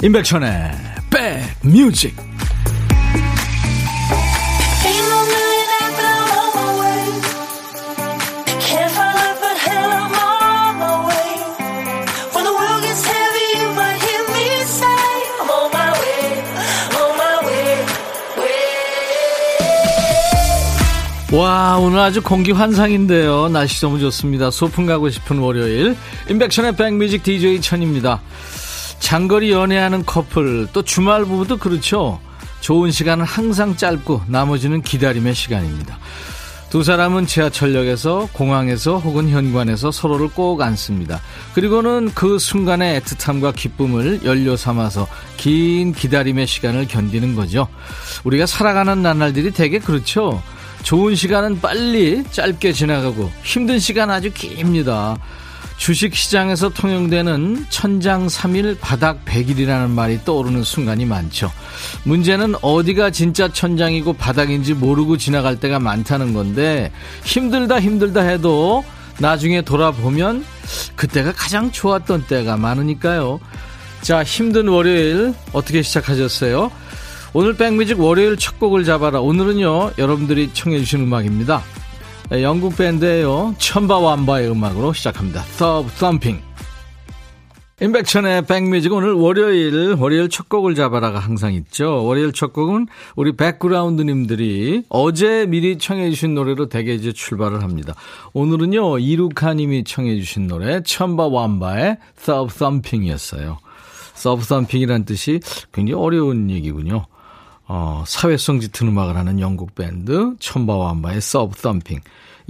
임백천의 백뮤직. 와 오늘 아주 공기 환상인데요. 날씨 너무 좋습니다. 소풍 가고 싶은 월요일. 임백천의 백뮤직 DJ 천입니다 장거리 연애하는 커플 또 주말 부부도 그렇죠 좋은 시간은 항상 짧고 나머지는 기다림의 시간입니다 두 사람은 지하철역에서 공항에서 혹은 현관에서 서로를 꼭 안습니다. 그리고는 그 순간의 애틋함과 기쁨을 연료 삼아서 긴 기다림의 시간을 견디는 거죠. 우리가 살아가는 나날들이 되게 그렇죠. 좋은 시간은 빨리 짧게 지나가고 힘든 시간 아주 깁니다. 주식 시장에서 통용되는 천장 3일 바닥 100일이라는 말이 떠오르는 순간이 많죠. 문제는 어디가 진짜 천장이고 바닥인지 모르고 지나갈 때가 많다는 건데 힘들다 힘들다 해도 나중에 돌아보면 그때가 가장 좋았던 때가 많으니까요. 자, 힘든 월요일 어떻게 시작하셨어요? 오늘 백뮤직 월요일 첫 곡을 잡아라. 오늘은요, 여러분들이 청해주신 음악입니다. 네, 영국 밴드예요. 천바완바의 음악으로 시작합니다. Thump Thumping. 임백천의 백뮤직 오늘 월요일 월요일 첫 곡을 잡아라가 항상 있죠. 월요일 첫 곡은 우리 백그라운드님들이 어제 미리 청해 주신 노래로 대개 이제 출발을 합니다. 오늘은요 이루카님이 청해 주신 노래 천바완바의 Thump Thumping이었어요. Thump Thumping이란 뜻이 굉장히 어려운 얘기군요. 어, 사회성 짙은 음악을 하는 영국 밴드 Chumbawamba의 Tubthumping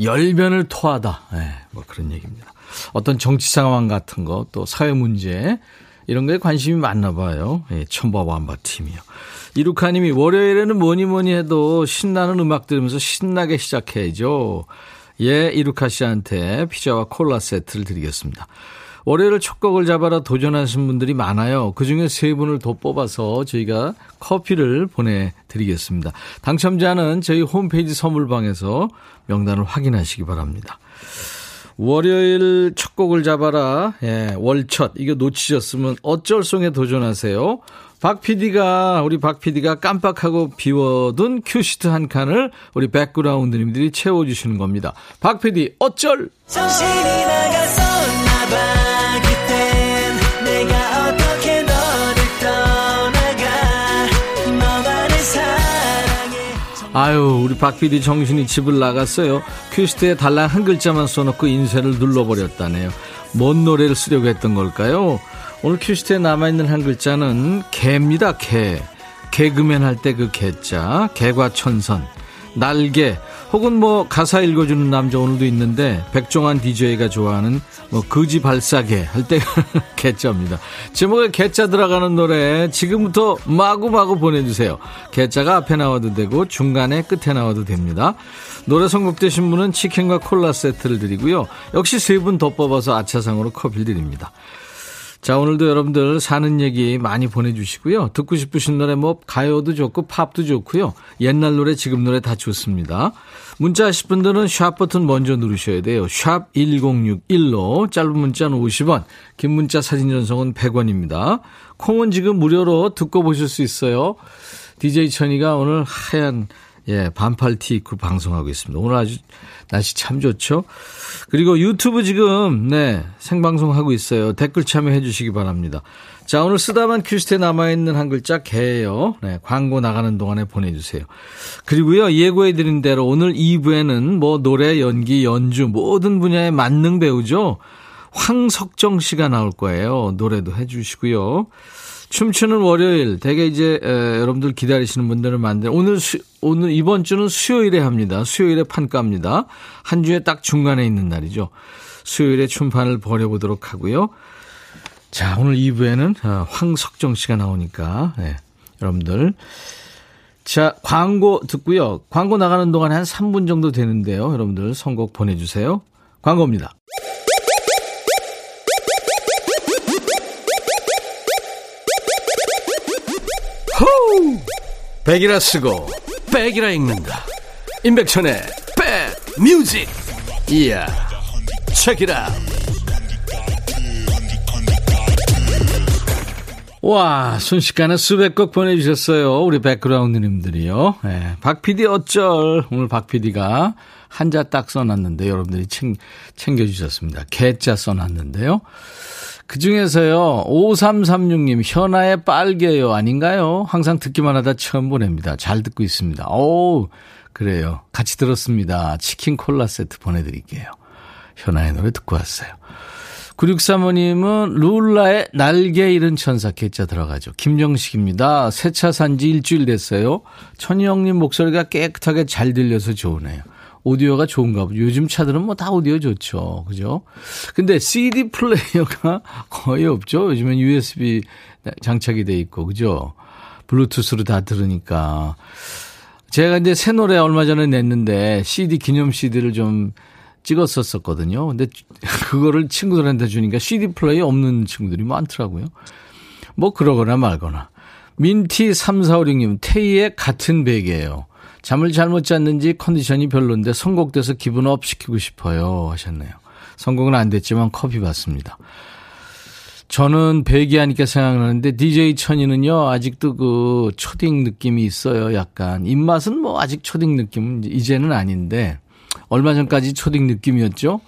열변을 토하다 네, 뭐 그런 얘기입니다. 어떤 정치 상황 같은 거 또 사회 문제 이런 거에 관심이 많나 봐요. 예, Chumbawamba 팀이요. 이루카님이 월요일에는 뭐니 뭐니 해도 신나는 음악 들으면서 신나게 시작해야죠. 예, 이루카 씨한테 피자와 콜라 세트를 드리겠습니다. 월요일 첫 곡을 잡아라 도전하신 분들이 많아요. 그 중에 세 분을 더 뽑아서 저희가 커피를 보내드리겠습니다. 당첨자는 저희 홈페이지 선물방에서 명단을 확인하시기 바랍니다. 월요일 첫 곡을 잡아라. 예, 월첫. 이거 놓치셨으면 어쩔 송에 도전하세요. 박 PD가, 우리 박 PD가 깜빡하고 비워둔 큐시트 한 칸을 우리 백그라운드님들이 채워주시는 겁니다. 박 PD, 어쩔! 정신이 나갔었 아유, 우리 박 PD 정신이 집을 나갔어요. 퀴스트에 달랑 한 글자만 써놓고 인쇄를 눌러버렸다네요. 뭔 노래를 쓰려고 했던 걸까요? 오늘 퀴스트에 남아있는 한 글자는 개입니다, 개. 개그맨 할 때 그 개자, 개과천선. 날개 혹은 뭐 가사 읽어주는 남자 오늘도 있는데 백종환 DJ가 좋아하는 뭐 거지 발사개 할때 개자입니다. 제목에 개자 들어가는 노래 지금부터 마구마구 보내주세요. 개자가 앞에 나와도 되고 중간에 끝에 나와도 됩니다. 노래 선곡되신 분은 치킨과 콜라 세트를 드리고요. 역시 세 분 더 뽑아서 아차상으로 커피를 드립니다. 자, 오늘도 여러분들 사는 얘기 많이 보내주시고요. 듣고 싶으신 노래 뭐 가요도 좋고 팝도 좋고요. 옛날 노래, 지금 노래 다 좋습니다. 문자 하실 분들은 샵 버튼 먼저 누르셔야 돼요. 샵 1061로 짧은 문자는 50원, 긴 문자 사진 전송은 100원입니다. 콩은 지금 무료로 듣고 보실 수 있어요. DJ 천이가 오늘 하얀 예, 반팔 티 입고 방송하고 있습니다. 오늘 아주 날씨 참 좋죠? 그리고 유튜브 지금, 네, 생방송 하고 있어요. 댓글 참여해 주시기 바랍니다. 자, 오늘 쓰다만 퀴즈에 남아있는 한 글자 개예요. 네, 광고 나가는 동안에 보내주세요. 그리고요, 예고해 드린 대로 오늘 2부에는 뭐 노래, 연기, 연주, 모든 분야의 만능 배우죠. 황석정 씨가 나올 거예요. 노래도 해 주시고요. 춤추는 월요일 되게 이제 에, 여러분들 기다리시는 분들을 만든 오늘 수, 오늘 이번 주는 수요일에 합니다. 수요일에 판가입니다. 한 주에 딱 중간에 있는 날이죠. 수요일에 춤판을 벌여보도록 하고요. 자 오늘 2부에는 어, 황석정 씨가 나오니까 네, 여러분들 자 광고 듣고요. 광고 나가는 동안 한 3분 정도 되는데요. 여러분들 선곡 보내주세요. 광고입니다. 호우! 백이라 쓰고 백이라 읽는다. 임백천의 백 뮤직. 이야. 책이라. 와, 순식간에 수백 곡 보내주셨어요. 우리 백그라운드님들이요. 네, 박 PD 어쩔. 오늘 박 PD가 한자 딱 써놨는데 여러분들이 챙, 챙겨주셨습니다. 개자 써놨는데요. 그 중에서요, 5336님, 현아의 빨개요. 아닌가요? 항상 듣기만 하다 처음 보냅니다. 잘 듣고 있습니다. 오 그래요. 같이 들었습니다. 치킨 콜라 세트 보내드릴게요. 현아의 노래 듣고 왔어요. 9635님은 룰라의 날개 잃은 천사 개자 들어가죠. 김정식입니다. 새 차 산지 일주일 됐어요. 천희영님 목소리가 깨끗하게 잘 들려서 좋으네요. 오디오가 좋은가 보죠. 요즘 차들은 뭐 다 오디오 좋죠. 그죠? 근데 CD 플레이어가 거의 없죠. 요즘엔 USB 장착이 돼 있고, 그죠? 블루투스로 다 들으니까. 제가 이제 새 노래 얼마 전에 냈는데 CD 기념 CD를 좀 찍었었거든요. 근데 그거를 친구들한테 주니까 CD 플레이 없는 친구들이 많더라고요. 뭐 그러거나 말거나. 민티 3456님, 테이의 같은 베개예요. 잠을 잘못 잤는지 컨디션이 별론데 선곡돼서 기분 up 시키고 싶어요 하셨네요. 선곡은 안 됐지만 커피 받습니다. 저는 베개하니까 생각나는데 DJ 천이는요 아직도 그 초딩 느낌이 있어요. 약간 입맛은 뭐 아직 초딩 느낌은 이제는 아닌데 얼마 전까지 초딩 느낌이었죠.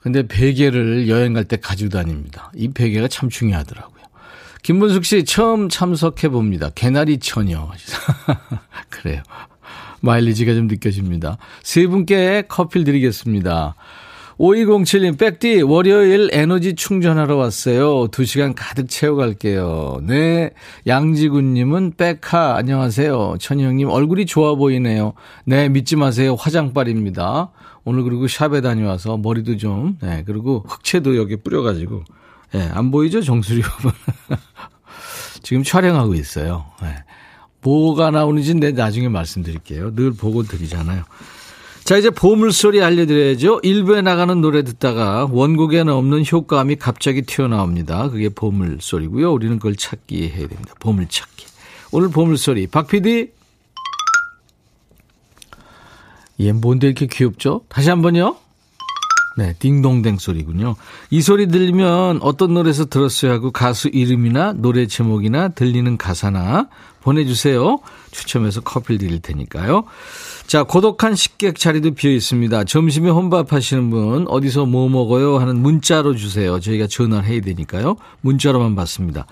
근데 베개를 여행 갈 때 가지고 다닙니다. 이 베개가 참 중요하더라고요. 김문숙 씨 처음 참석해 봅니다. 개나리 처녀. 그래요. 마일리지가 좀 느껴집니다. 세 분께 커피를 드리겠습니다. 5207님, 백디, 월요일 에너지 충전하러 왔어요. 2시간 가득 채워갈게요. 네. 양지군님은 백하, 안녕하세요. 천희형님, 얼굴이 좋아 보이네요. 네, 믿지 마세요. 화장빨입니다. 오늘 그리고 샵에 다녀와서 머리도 좀, 네, 그리고 흑채도 여기 뿌려가지고, 예, 네, 안 보이죠? 정수리 부분. 지금 촬영하고 있어요. 네. 뭐가 나오는지 내 나중에 말씀드릴게요. 늘 보고 드리잖아요. 자, 이제 보물소리 알려드려야죠. 일부에 나가는 노래 듣다가 원곡에는 없는 효과음이 갑자기 튀어나옵니다. 그게 보물소리고요. 우리는 그걸 찾기 해야 됩니다. 보물찾기. 오늘 보물소리. 박 PD. 얘 뭔데 이렇게 귀엽죠? 다시 한 번요. 네, 딩동댕 소리군요. 이 소리 들리면 어떤 노래에서 들었어요 하고 가수 이름이나 노래 제목이나 들리는 가사나 보내주세요. 추첨해서 커피를 드릴 테니까요. 자, 고독한 식객 자리도 비어 있습니다. 점심에 혼밥 하시는 분, 어디서 뭐 먹어요? 하는 문자로 주세요. 저희가 전화를 해야 되니까요. 문자로만 받습니다.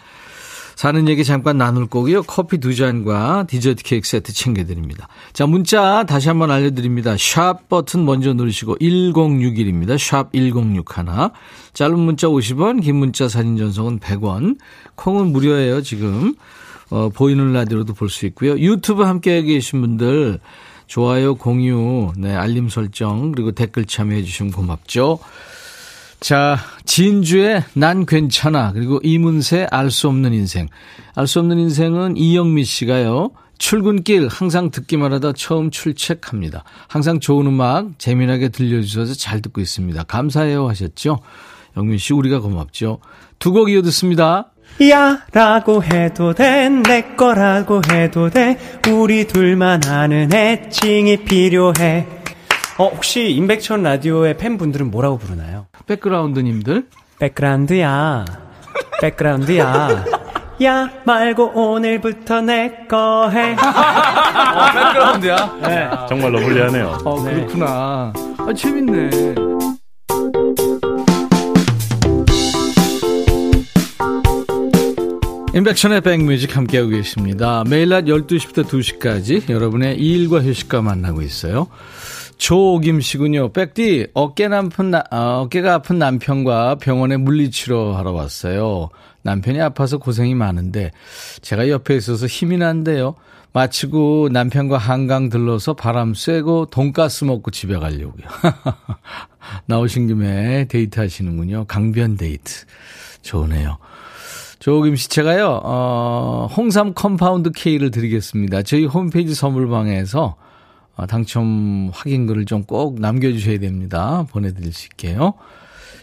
사는 얘기 잠깐 나눌 거고요. 커피 두 잔과 디저트 케이크 세트 챙겨드립니다. 자, 문자 다시 한번 알려드립니다. 샵 버튼 먼저 누르시고 1061입니다. 샵 1061. 짧은 문자 50원, 긴 문자 사진 전송은 100원. 콩은 무료예요, 지금. 어, 보이는 라디오도 볼 수 있고요. 유튜브 함께 계신 분들 좋아요, 공유, 네, 알림 설정, 그리고 댓글 참여해 주시면 고맙죠. 자, 진주의 난 괜찮아. 그리고 이문세 알 수 없는 인생. 알 수 없는 인생은 이영미 씨가요. 출근길 항상 듣기만 하다 처음 출첵합니다. 항상 좋은 음악 재미나게 들려주셔서 잘 듣고 있습니다. 감사해요 하셨죠? 영민 씨 우리가 고맙죠. 두 곡 이어 듣습니다. 야 라고 해도 돼 내 거라고 해도 돼 우리 둘만 아는 애칭이 필요해 어 혹시 임백천 라디오의 팬분들은 뭐라고 부르나요? 백그라운드님들 백그라운드야 백그라운드야 야 말고 오늘부터 내 거 해. 어, 백그라운드야. 네. 정말 러블리하네요. 어, 그렇구나. 아, 재밌네. 인백션의 백뮤직 함께하고 계십니다. 매일 낮 12시부터 2시까지 여러분의 일과 휴식과 만나고 있어요. 조김 씨군요. 백디, 어깨 남편, 어, 어깨가 아픈 남편과 병원에 물리치료 하러 왔어요. 남편이 아파서 고생이 많은데 제가 옆에 있어서 힘이 난대요. 마치고 남편과 한강 들러서 바람 쐬고 돈가스 먹고 집에 가려고요. 나오신 김에 데이트 하시는군요. 강변 데이트. 좋으네요. 조김 씨, 제가요, 어, 홍삼 compound K를 드리겠습니다. 저희 홈페이지 선물방에서 어, 당첨 확인글을 좀 꼭 남겨주셔야 됩니다. 보내드릴 수 있게요.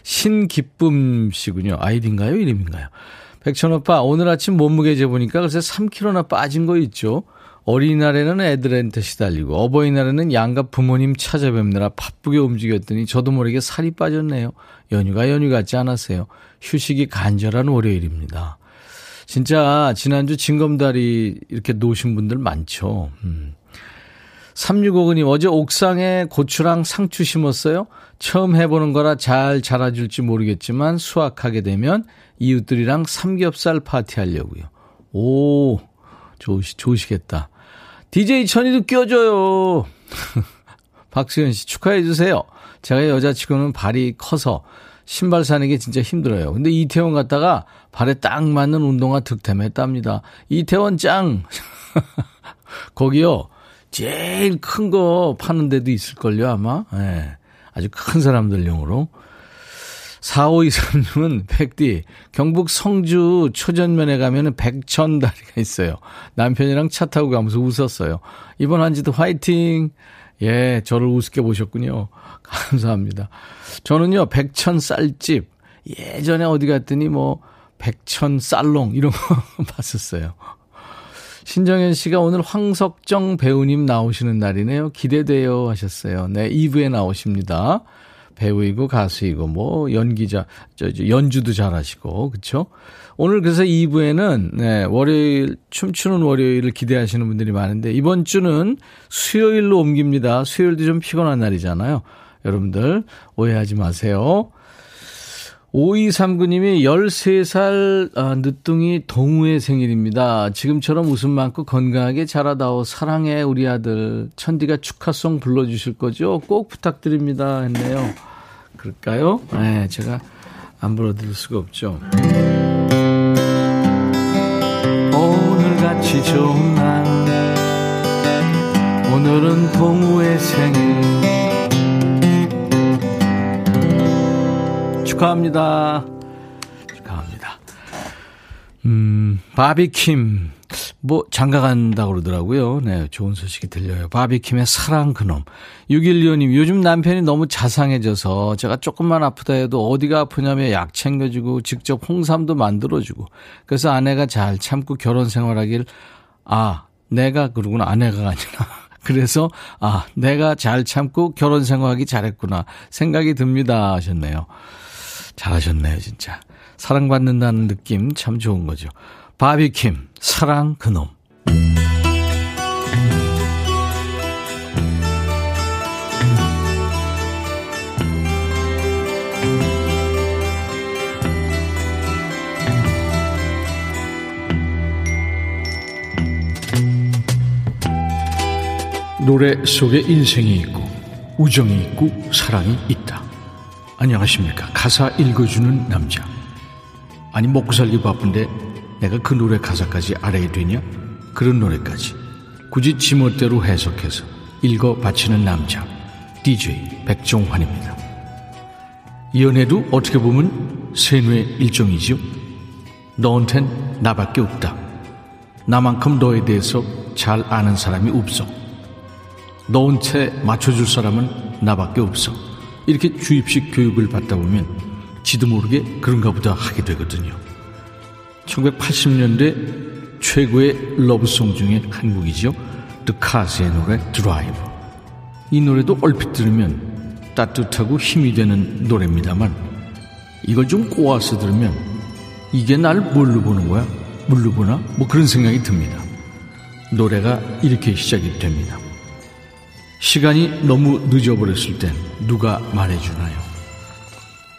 신기쁨 씨군요. 아이디인가요? 이름인가요? 백천오빠, 오늘 아침 몸무게 재보니까 글쎄 3kg나 빠진 거 있죠? 어린이날에는 애들한테 시달리고, 어버이날에는 양가 부모님 찾아뵙느라 바쁘게 움직였더니 저도 모르게 살이 빠졌네요. 연휴가 연휴 같지 않았어요. 휴식이 간절한 월요일입니다. 진짜 지난주 징검다리 이렇게 놓으신 분들 많죠. 음. 3659님, 어제 옥상에 고추랑 상추 심었어요? 처음 해보는 거라 잘 자라줄지 모르겠지만 수확하게 되면 이웃들이랑 삼겹살 파티 하려고요. 오, 좋으시, 좋으시겠다. DJ 천이도 껴줘요. 박수현 씨 축하해주세요. 제가 여자치고는 발이 커서 신발 사는 게 진짜 힘들어요. 근데 이태원 갔다가 발에 딱 맞는 운동화 득템했답니다. 이태원 짱! 거기요, 제일 큰 거 파는 데도 있을걸요, 아마. 예. 네. 아주 큰 사람들용으로. 4523님은 백디, 경북 성주 초전면에 가면은 백천다리가 있어요. 남편이랑 차 타고 가면서 웃었어요. 이번 한 주도 화이팅! 예, 저를 우습게 보셨군요. 감사합니다. 저는요, 백천 쌀집, 예전에 어디 갔더니 뭐, 백천 쌀롱, 이런 거 봤었어요. 신정현 씨가 오늘 황석정 배우님 나오시는 날이네요. 기대돼요 하셨어요. 네, 2부에 나오십니다. 배우이고 가수이고 뭐 연기자 저, 저 연주도 잘하시고 그렇죠? 오늘 그래서 2부에는 네, 월요일 춤추는 월요일을 기대하시는 분들이 많은데 이번 주는 수요일로 옮깁니다. 수요일도 좀 피곤한 날이잖아요. 여러분들 오해하지 마세요. 5239님이 13살 아, 늦둥이 동우의 생일입니다. 지금처럼 웃음 많고 건강하게 자라다오. 사랑해, 우리 아들. 천디가 축하송 불러주실 거죠? 꼭 부탁드립니다. 했네요. 그럴까요? 네, 제가 안 불러드릴 수가 없죠. 오늘같이 좋은 날. 오늘은 동우의 생일. 축하합니다. 축하합니다. 음, 바비킴. 뭐, 장가 간다고 그러더라고요. 네, 좋은 소식이 들려요. 바비킴의 사랑 그놈. 612호님, 요즘 남편이 너무 자상해져서 제가 조금만 아프다 해도 어디가 아프냐며 약 챙겨주고 직접 홍삼도 만들어주고. 그래서 아내가 잘 참고 결혼 생활하길, 아, 내가 그러구나. 아내가 아니라. 그래서, 아, 내가 잘 참고 결혼 생활하기 잘했구나. 생각이 듭니다. 하셨네요. 잘하셨네요, 진짜. 사랑받는다는 느낌 참 좋은 거죠. 바비킴, 사랑 그놈. 노래 속에 인생이 있고 우정이 있고 사랑이 있다. 안녕하십니까. 가사 읽어주는 남자. 아니, 먹고 살기 바쁜데 내가 그 노래 가사까지 알아야 되냐? 그런 노래까지. 굳이 지멋대로 해석해서 읽어 바치는 남자. DJ 백종환입니다. 연애도 어떻게 보면 세뇌 일종이죠. 너한텐 나밖에 없다. 나만큼 너에 대해서 잘 아는 사람이 없어. 너한테 맞춰줄 사람은 나밖에 없어. 이렇게 주입식 교육을 받다 보면 지도 모르게 그런가 보다 하게 되거든요. 1980년대 최고의 러브송 중에 한 곡이죠. The Cars의 노래 드라이브. 이 노래도 얼핏 들으면 따뜻하고 힘이 되는 노래입니다만 이걸 좀 꼬아서 들으면 이게 날 뭘로 보는 거야? 물로 보나? 뭐 그런 생각이 듭니다. 노래가 이렇게 시작이 됩니다. 시간이 너무 늦어버렸을 땐 누가 말해주나요?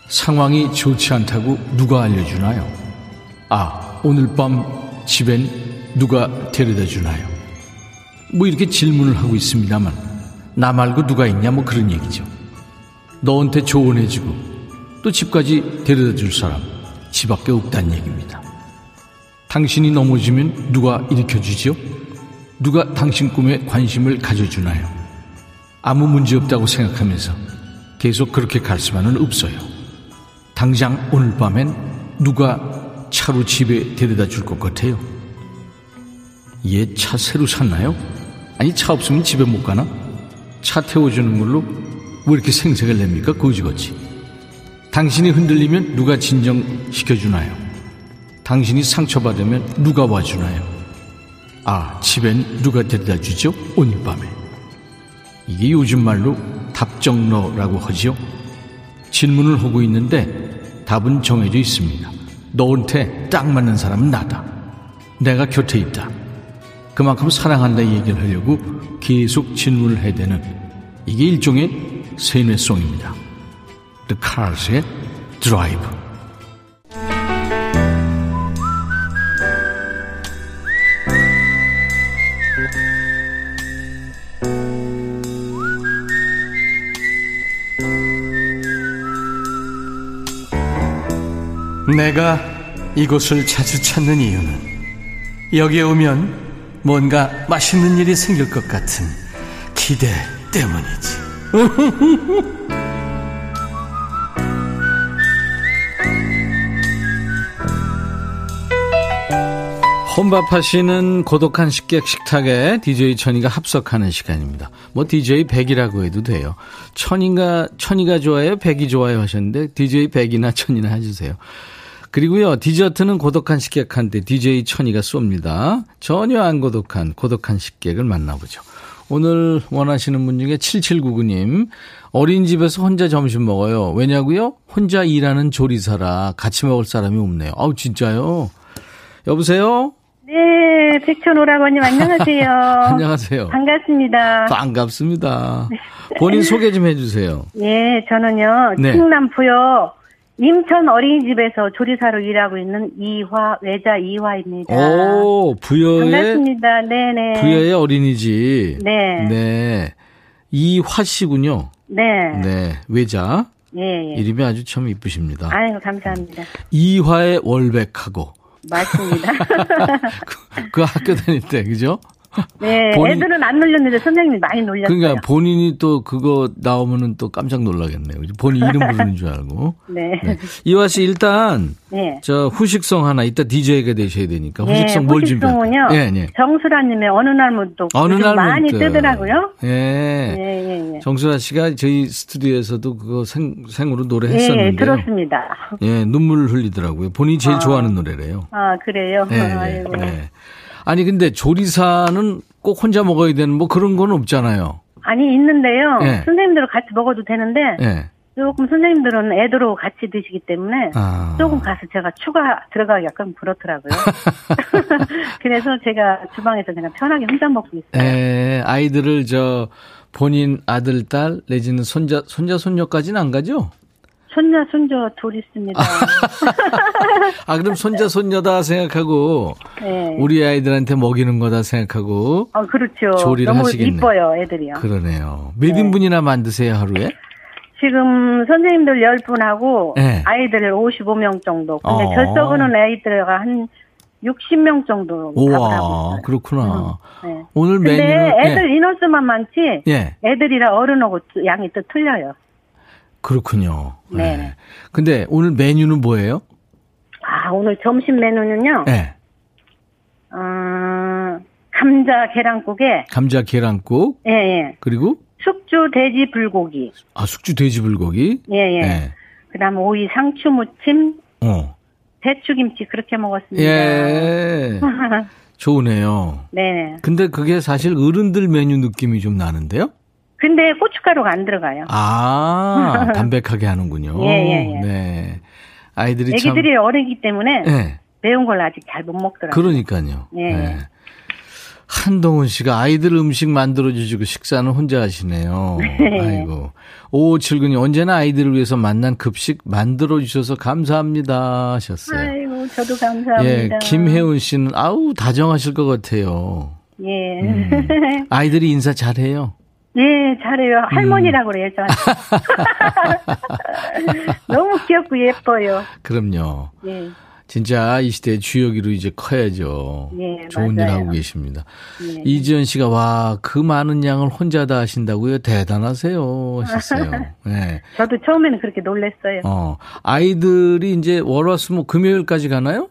상황이 좋지 않다고 누가 알려주나요? 아, 오늘 밤 집엔 누가 데려다 주나요? 뭐 이렇게 질문을 하고 있습니다만, 나 말고 누가 있냐, 뭐 그런 얘기죠. 너한테 조언해주고, 또 집까지 데려다 줄 사람, 집 밖에 없다는 얘기입니다. 당신이 넘어지면 누가 일으켜주죠? 누가 당신 꿈에 관심을 가져주나요? 아무 문제 없다고 생각하면서 계속 그렇게 갈 수만은 없어요. 당장 오늘 밤엔 누가 차로 집에 데려다 줄 것 같아요? 얘 차 새로 샀나요? 아니 차 없으면 집에 못 가나? 차 태워주는 걸로 왜 이렇게 생색을 냅니까? 거지같이. 당신이 흔들리면 누가 진정시켜주나요? 당신이 상처받으면 누가 와주나요? 아, 집엔 누가 데려다 주죠? 오늘 밤에. 이게 요즘 말로 답정너라고 하죠. 질문을 하고 있는데 답은 정해져 있습니다. 너한테 딱 맞는 사람은 나다. 내가 곁에 있다. 그만큼 사랑한다 얘기를 하려고 계속 질문을 해야 되는 이게 일종의 세뇌송입니다. The Cars의 Drive. 내가 이곳을 자주 찾는 이유는 여기에 오면 뭔가 맛있는 일이 생길 것 같은 기대 때문이지. 혼밥 하시는 고독한 식객 식탁에 DJ 천이가 합석하는 시간입니다. 뭐 DJ 백이라고 해도 돼요. 천이가 천이가 좋아요, 백이 좋아요 하셨는데 DJ 백이나 천이나 해주세요. 그리고요 디저트는 고독한 식객한테 DJ 천이가 쏩니다. 전혀 안 고독한 고독한 식객을 만나보죠. 오늘 원하시는 분 중에 7799님 어린이집에서 혼자 점심 먹어요. 왜냐고요? 혼자 일하는 조리사라 같이 먹을 사람이 없네요. 아우 진짜요? 여보세요? 네, 백천 오라버님 안녕하세요. 안녕하세요. 반갑습니다. 반갑습니다. 본인 소개 좀 해주세요. 예, 저는요 네. 충남 부여 임천 어린이집에서 조리사로 일하고 있는 이화 외자 이화입니다. 오, 부여의 반갑습니다. 네네. 부여의 어린이집. 네. 네. 이화 씨군요. 네. 네. 외자. 예, 예. 이름이 아주 참 이쁘십니다. 아이고 감사합니다. 이화의 월백하고. 맞습니다. 그, 그 학교 다닐 때, 그죠? 네, 본인- 애들은 안 놀렸는데 선생님이 많이 놀렸어요. 그러니까 본인이 또 그거 나오면은 또 깜짝 놀라겠네요. 본인 이름 부르는 줄 알고. 네. 네. 이화 씨 일단 네. 저 후식성 하나 이따 DJ가 되셔야 되니까 예, 후식성 뭘 준비할까요? 후식성은요. 예, 예. 정수라 님의 어느 날 문득 어느 날 많이 문득. 뜨더라고요. 예. 예, 예, 예. 정수라 씨가 저희 스튜디오에서도 그거 생, 생으로 예, 노래했었는데 들었습니다. 예, 눈물 흘리더라고요. 본인이 제일 아. 좋아하는 노래래요. 아, 그래요? 예, 예, 아이고. 예. 아니 근데 조리사는 꼭 혼자 먹어야 되는 뭐 그런 건 없잖아요. 아니, 있는데요. 예. 선생님들은 같이 먹어도 되는데, 예. 조금 선생님들은 애들하고 같이 드시기 때문에, 아. 조금 가서 제가 추가 들어가기 약간 그렇더라고요. 그래서 제가 주방에서 그냥 편하게 혼자 먹고 있어요. 예, 아이들을 저 본인 아들, 딸 내지는 손자, 손자, 손녀까지는 안 가죠? 손녀, 손자 둘 있습니다. 아, 그럼 손자, 손녀다 생각하고 네. 우리 아이들한테 먹이는 거다 생각하고 어, 그렇죠. 조리를 너무 하시겠네. 이뻐요, 애들이요. 그러네요. 몇 네. 인분이나 만드세요, 하루에? 지금 선생님들 10분하고 네. 아이들 55명 정도. 근데 어. 결석은 애들가 한 60명 정도 우와. 그렇구나. 네. 오늘 근데 메뉴는 애들 인원수만 많지 예, 예, 애들이랑 어른하고 양이 또 틀려요. 그렇군요. 네. 네. 근데 오늘 메뉴는 뭐예요? 아 오늘 점심 메뉴는요. 예, 어, 감자 계란국에 감자 계란국 예 예. 그리고 숙주 돼지 불고기. 아 숙주 돼지 불고기. 예 예. 예. 그 다음 오이 상추 무침, 어. 배추김치 그렇게 먹었습니다. 예. 좋으네요. 네. 근데 그게 사실 어른들 메뉴 느낌이 좀 나는데요? 근데 고춧가루가 안 들어가요. 아, 담백하게 하는군요. 예, 예, 예. 네. 아이들이 애기들이 어리기 때문에 참. 예. 매운 걸 아직 잘 못 먹더라고요. 그러니까요. 예. 예. 한동훈 씨가 아이들 음식 만들어주시고 식사는 혼자 하시네요. 아이고. 5579님, 언제나 아이들을 위해서 만난 급식 만들어주셔서 감사합니다. 하셨어요. 아이고, 저도 감사합니다. 예, 김혜운 씨는 아우, 다정하실 것 같아요. 예. 음. 아이들이 인사 잘해요. 예, 잘해요. 음. 할머니라고 그래요, 저한테. 너무 귀엽고 예뻐요. 그럼요. 예. 진짜 이 시대의 주역이로 이제 커야죠. 예, 좋은 맞아요. 일 하고 계십니다. 예. 이지연 씨가 와, 그 많은 양을 혼자 다 하신다고요? 대단하세요. 하셨어요. 네. 저도 처음에는 그렇게 놀랐어요. 어, 아이들이 이제 월화수목 금요일까지 가나요?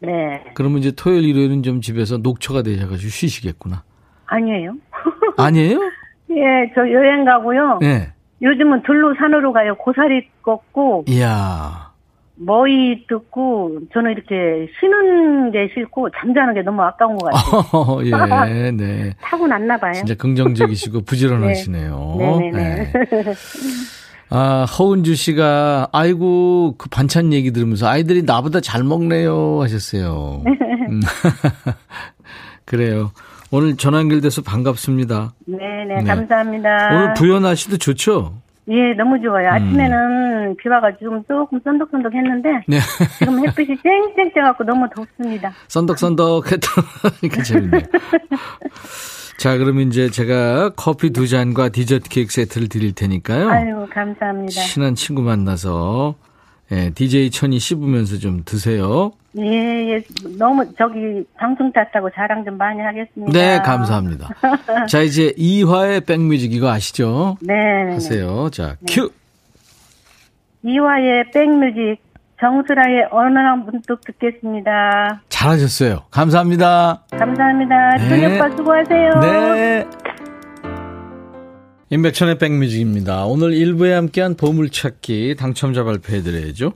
네. 그러면 이제 토요일, 일요일은 좀 집에서 녹초가 되셔가지고 쉬시겠구나. 아니에요. 아니에요? 예, 저 여행 가고요. 네. 요즘은 들로 산으로 가요. 고사리 꺾고, 이야. 머위 뜯고, 저는 이렇게 쉬는 게 싫고, 잠자는 게 너무 아까운 것 같아요. 어, 예, 네. 타고났나 봐요. 진짜 긍정적이시고 부지런하시네요. 네네 네. 아, 허은주 씨가, 아이고, 그 반찬 얘기 들으면서 아이들이 나보다 잘 먹네요 하셨어요. 음. 그래요. 오늘 전화 연결돼서 반갑습니다. 네네, 네. 감사합니다. 오늘 부연 날씨도 좋죠? 예, 너무 좋아요. 아침에는 음. 비 와가지고 조금 썬덕썬덕 했는데 네. 지금 햇빛이 쨍쨍 쬐갖고 너무 덥습니다. 썬덕썬덕 했더니까 재밌네요. 자, 그러면 이제 제가 커피 두 잔과 디저트 케이크 세트를 드릴 테니까요. 아유, 감사합니다. 친한 친구 만나서 예, DJ 천이 씹으면서 좀 드세요. 예, 예. 너무 저기 방송 탔다고 자랑 좀 많이 하겠습니다. 네, 감사합니다. 자, 이제 이화의 백뮤직 이거 아시죠? 네. 하세요. 자, 네. 큐. 이화의 백뮤직 정수라의 어느 한 문득 듣겠습니다. 잘하셨어요. 감사합니다. 감사합니다. 네. 오빠 수고하세요. 네. 임백천의 백뮤직입니다. 오늘 1부에 함께한 보물찾기 당첨자 발표해드려야죠.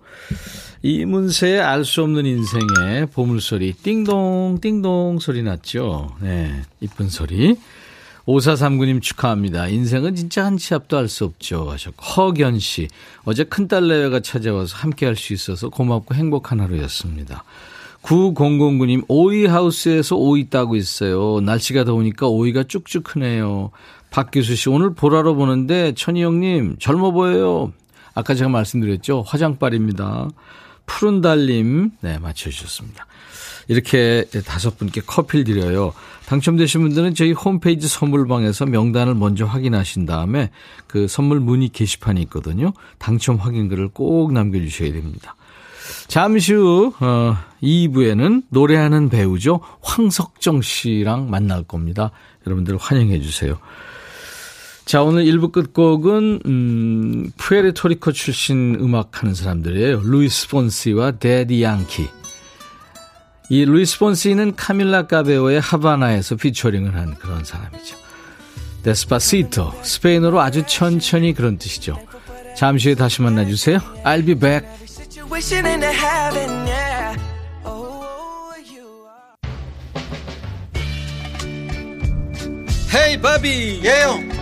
이문세의 알 수 없는 인생의 보물소리 띵동 띵동 소리 났죠. 네, 이쁜 소리. 5439님 축하합니다. 인생은 진짜 한 치 앞도 알 수 없죠. 하셨고. 허견 씨. 어제 큰딸 내외가 찾아와서 함께 할 수 있어서 고맙고 행복한 하루였습니다. 9009님, 오이 하우스에서 오이 따고 있어요. 날씨가 더우니까 오이가 쭉쭉 크네요. 박기수 씨, 오늘 보라로 보는데, 천희 형님, 젊어 보여요. 아까 제가 말씀드렸죠? 화장빨입니다. 푸른 달님, 네, 맞춰주셨습니다. 이렇게 다섯 분께 커피를 드려요. 당첨되신 분들은 저희 홈페이지 선물방에서 명단을 먼저 확인하신 다음에 그 선물 문의 게시판이 있거든요. 당첨 확인글을 꼭 남겨주셔야 됩니다. 잠시 후 어, 2부에는 노래하는 배우죠. 황석정 씨랑 만날 겁니다. 여러분들 환영해 주세요. 자, 오늘 1부 끝곡은, 음, 푸에르토리코 출신 음악 하는 사람들이에요. 루이스 폰시와 대디 양키. 이 루이스 폰시는 카밀라 카베요의 하바나에서 피처링을 한 그런 사람이죠. Despacito, 스페인어로 아주 천천히 그런 뜻이죠. 잠시 후에 다시 만나주세요. I'll be back. 헤이 바비 예영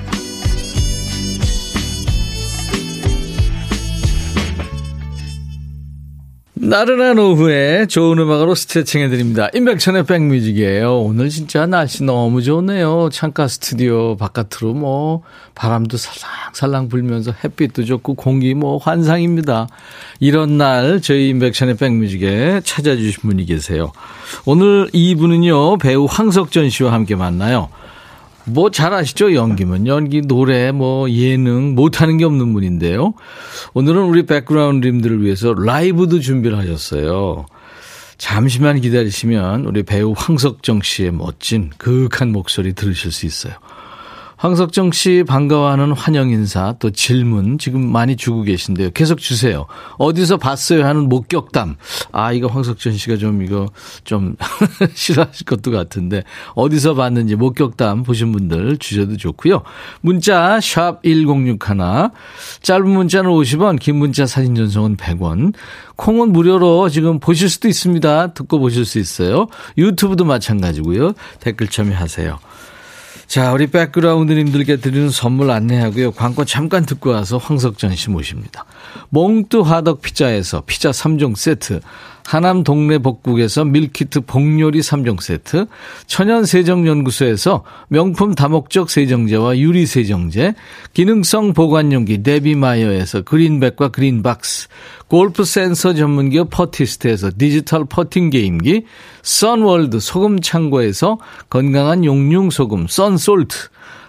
나른한 오후에 좋은 음악으로 스트레칭 해드립니다. 임백천의 백뮤직이에요. 오늘 진짜 날씨 너무 좋네요. 창가 스튜디오 바깥으로 뭐 바람도 살랑살랑 불면서 햇빛도 좋고 공기 뭐 환상입니다. 이런 날 저희 임백천의 백뮤직에 찾아주신 분이 계세요. 오늘 이분은요 배우 황석전 씨와 함께 만나요. 뭐 잘 아시죠? 연기면. 연기, 노래, 뭐 예능 못하는 게 없는 분인데요. 오늘은 우리 백그라운드님들을 위해서 라이브도 준비를 하셨어요. 잠시만 기다리시면 우리 배우 황석정 씨의 멋진 그윽한 목소리 들으실 수 있어요. 황석정 씨 반가워하는 환영 인사 또 질문 지금 많이 주고 계신데요. 계속 주세요. 어디서 봤어요 하는 목격담. 아 이거 황석정 씨가 좀 이거 좀 싫어하실 것도 같은데 어디서 봤는지 목격담 보신 분들 주셔도 좋고요. 문자 샵 1061. 짧은 문자는 50원, 긴 문자 사진 전송은 100원. 콩은 무료로 지금 보실 수도 있습니다. 듣고 보실 수 있어요. 유튜브도 마찬가지고요. 댓글 참여하세요. 자, 우리 백그라운드님들께 드리는 선물 안내하고요. 광고 잠깐 듣고 와서 황석전 씨 모십니다. 몽뚜 화덕 피자에서 피자 3종 세트, 하남 동네 복국에서 밀키트 복요리 3종 세트, 천연 세정연구소에서 명품 다목적 세정제와 유리 세정제, 기능성 보관용기 데비마이어에서 그린백과 그린박스, 골프 센서 전문기업 퍼티스트에서 디지털 퍼팅 게임기, 선월드 소금 창고에서 건강한 용융 소금 썬솔트,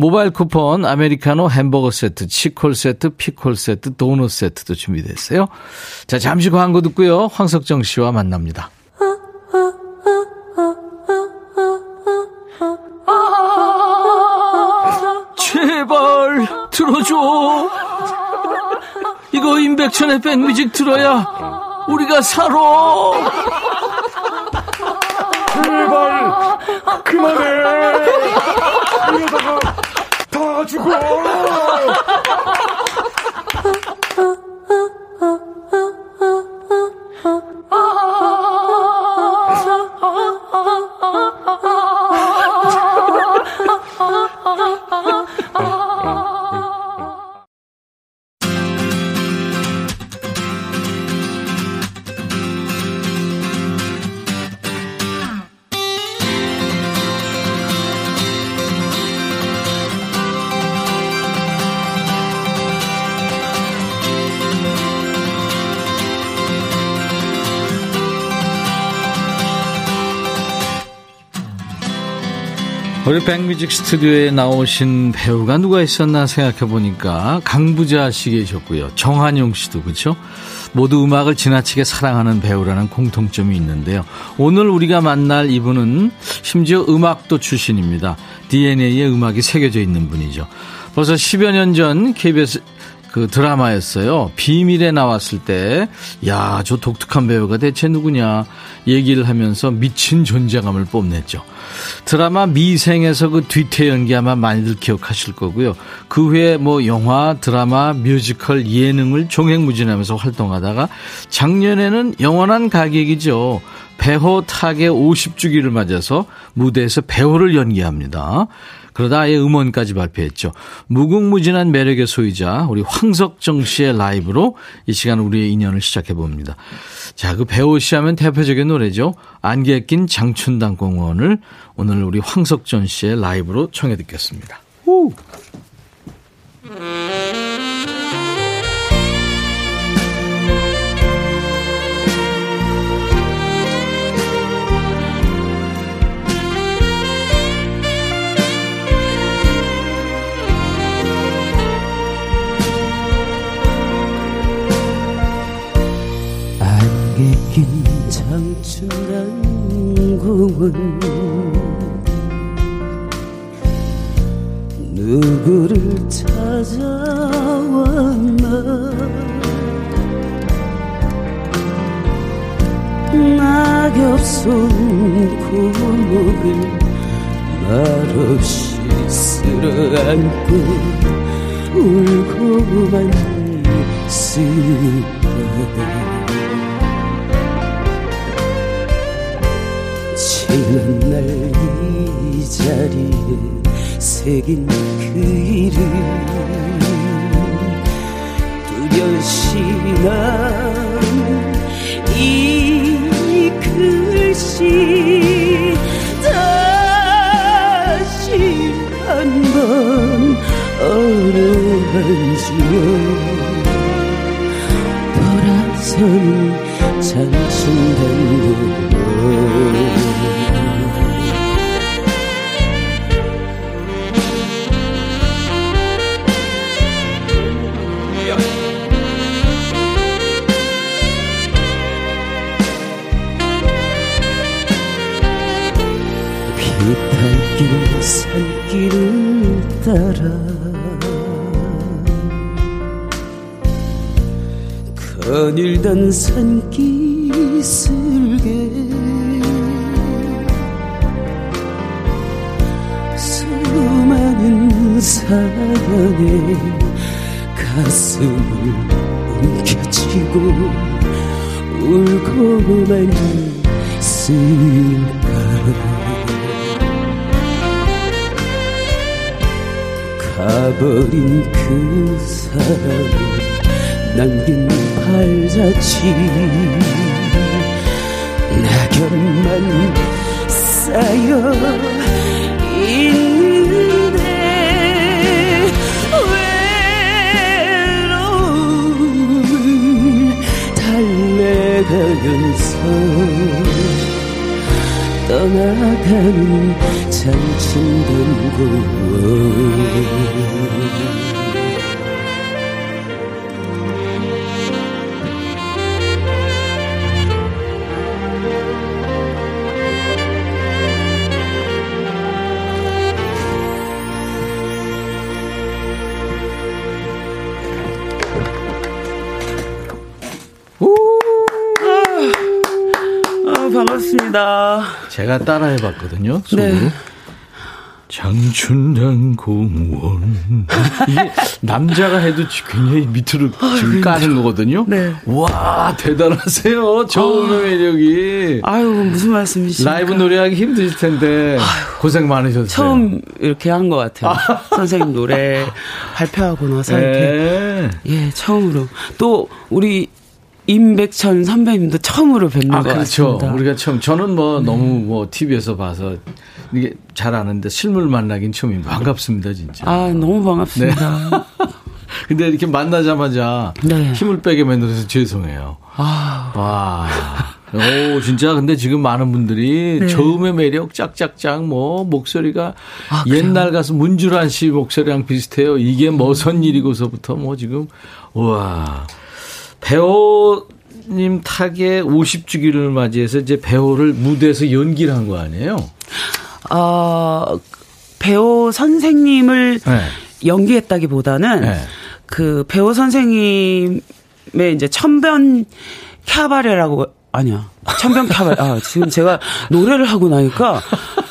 모바일 쿠폰, 아메리카노 햄버거 세트, 치콜 세트, 피콜 세트, 도넛 세트도 준비됐어요. 자, 잠시 광고 듣고요. 황석정 씨와 만납니다. 제발 들어줘. 이거 임백천의 백뮤직 들어야 우리가 살아. 제발 그만해. 이러다가 다 죽어. 우리 백뮤직 스튜디오에 나오신 배우가 누가 있었나 생각해 보니까 강부자 씨 계셨고요. 정한용 씨도 그렇죠. 모두 음악을 지나치게 사랑하는 배우라는 공통점이 있는데요. 오늘 우리가 만날 이분은 심지어 음악도 출신입니다. DNA에 음악이 새겨져 있는 분이죠. 벌써 10여 년 전 KBS 그 드라마였어요. 비밀에 나왔을 때, 야, 저 독특한 배우가 대체 누구냐 얘기를 하면서 미친 존재감을 뽐냈죠. 드라마 미생에서 그 뒤태 연기 아마 많이들 기억하실 거고요. 그 후에 뭐 영화, 드라마, 뮤지컬, 예능을 종횡무진하면서 활동하다가 작년에는 영원한 가객이죠. 배호 타계 50주기를 맞아서 무대에서 배우를 연기합니다. 그러다 아예 음원까지 발표했죠. 무궁무진한 매력의 소유자 우리 황석정 씨의 라이브로 이 시간 우리의 인연을 시작해 봅니다. 자, 그 배우 씨 하면 대표적인 노래죠. 안개 낀 장춘당 공원을 오늘 우리 황석전 씨의 라이브로 청해 듣겠습니다. 후. 장춘한궁은 누구를 찾아왔나 낙엽손 구멍을 말없이 쓸어안고 울고만 있을까 지난 날 이 자리에 새긴 그 이름. 뚜렷이 난이 글씨 다시 한번 어루만지며 돌아선 장춘단로 움켜쥐고 울고만 있을까. 가버린 그 사랑을 남긴 발자취. 낙엽만 쌓여 달래가면서 떠나가는 장춘단고 제가 따라해봤거든요. 속으로. 네. 장춘단 공원. 이게 남자가 해도 굉장히 밑으로 지금 까는 거거든요. 네. 와, 대단하세요. 저음의 매력이. 아유, 무슨 말씀이시죠? 라이브 노래하기 힘드실 텐데. 아유, 고생 많으셨어요. 처음 이렇게 한 것 같아요. 아. 선생님 노래 발표하고 나서 네. 이렇게. 예, 처음으로. 또, 우리 임백천 선배님도 처음으로 뵙는 아, 것 그렇죠. 같습니다. 우리가 처음 저는 뭐 네. 너무 뭐 TV에서 봐서 이게 잘 아는데 실물 만나긴 처음입니다. 반갑습니다, 진짜. 아, 너무 반갑습니다. 네. 근데 이렇게 만나자마자 네. 힘을 빼게 만들어서 죄송해요. 아. 와. 오, 진짜 근데 지금 많은 분들이 네. 저음의 매력 짝짝짝 뭐 목소리가 아, 옛날 가수 문주란 씨 목소리랑 비슷해요. 이게 뭐선 일이고서부터 뭐 지금 우와. 배우님 타계 50주기를 맞이해서 이제 배우를 무대에서 연기를 한 거 아니에요? 어, 배우 선생님을 네. 연기했다기보다는 네. 그 배우 선생님의 이제 천변 캬바레라고 아니야. 천변 캬바레. 아, 지금 제가 노래를 하고 나니까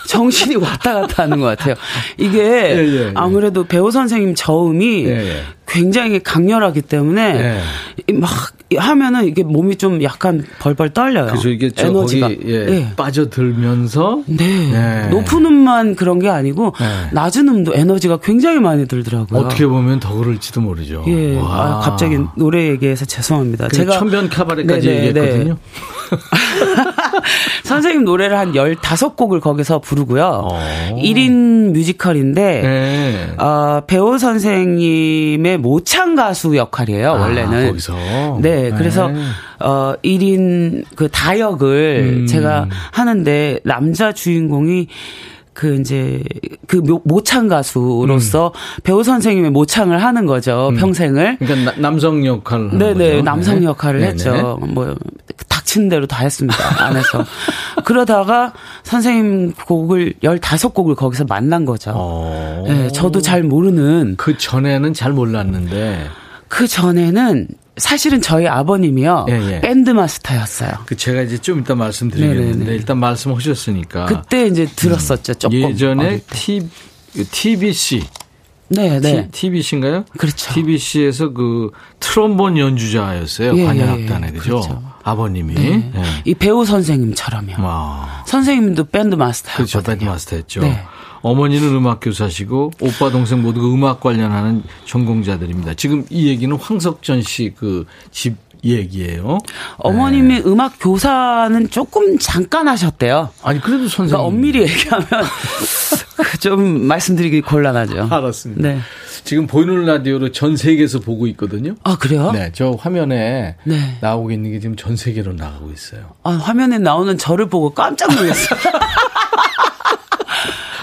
정신이 왔다 갔다 하는 것 같아요. 이게 예, 예, 예. 아무래도 배우 선생님 저음이 예, 예. 굉장히 강렬하기 때문에 예. 막 하면은 이게 몸이 좀 약간 벌벌 떨려요. 그죠 이게 에너지가 네. 빠져들면서 네. 네. 높은 음만 그런 게 아니고 네. 낮은 음도 에너지가 굉장히 많이 들더라고요. 어떻게 보면 더 그럴지도 모르죠. 예. 아, 갑자기 노래 얘기해서 죄송합니다. 제가 천변 카바레까지 네네, 얘기했거든요. 선생님 노래를 한 15곡을 거기서 부르고요. 어. 1인 뮤지컬인데 네. 어, 배우 선생님의 모창 가수 역할이에요, 아, 원래는. 거기서. 네, 그래서 네. 어 1인 그 다역을 음. 제가 하는데 남자 주인공이 그 이제 그 모창 가수로서 음. 배우 선생님의 모창을 하는 거죠 음. 평생을. 그러니까 나, 남성 역할을. 네네 거죠? 남성 네. 역할을 네네. 했죠. 뭐 닥친 대로 다 했습니다 안에서. 그러다가 선생님 곡을 15곡을 거기서 만난 거죠. 어. 네, 저도 잘 모르는. 그 전에는 잘 몰랐는데. 그 전에는 사실은 저희 아버님이요 예, 예. 밴드 마스터였어요. 그 제가 이제 좀 이따 말씀드리겠는데 네네네. 일단 말씀하셨으니까 그때 이제 들었었죠. 조금 예전에 TBC 네, 네. TBC인가요? 그렇죠. TBC에서 그 트롬본 연주자였어요. 예, 관현악단에 예, 그죠? 그렇죠. 아버님이 네. 네. 이 배우 선생님처럼요. 아. 선생님도 밴드 마스터였거든요. 그렇죠. 밴드 마스터였죠. 네. 어머니는 음악 교사시고 오빠 동생 모두 그 음악 관련하는 전공자들입니다. 지금 이 얘기는 황석전 씨 그 집 얘기예요. 어머님이 네. 음악 교사는 조금 잠깐 하셨대요. 아니 그래도 선생님. 그러니까 엄밀히 얘기하면 좀 말씀드리기 곤란하죠. 알았습니다. 네. 지금 보이는 라디오로 전 세계에서 보고 있거든요. 아 그래요? 네, 저 화면에 네. 나오고 있는 게 지금 전 세계로 나가고 있어요. 아 화면에 나오는 저를 보고 깜짝 놀랐어요.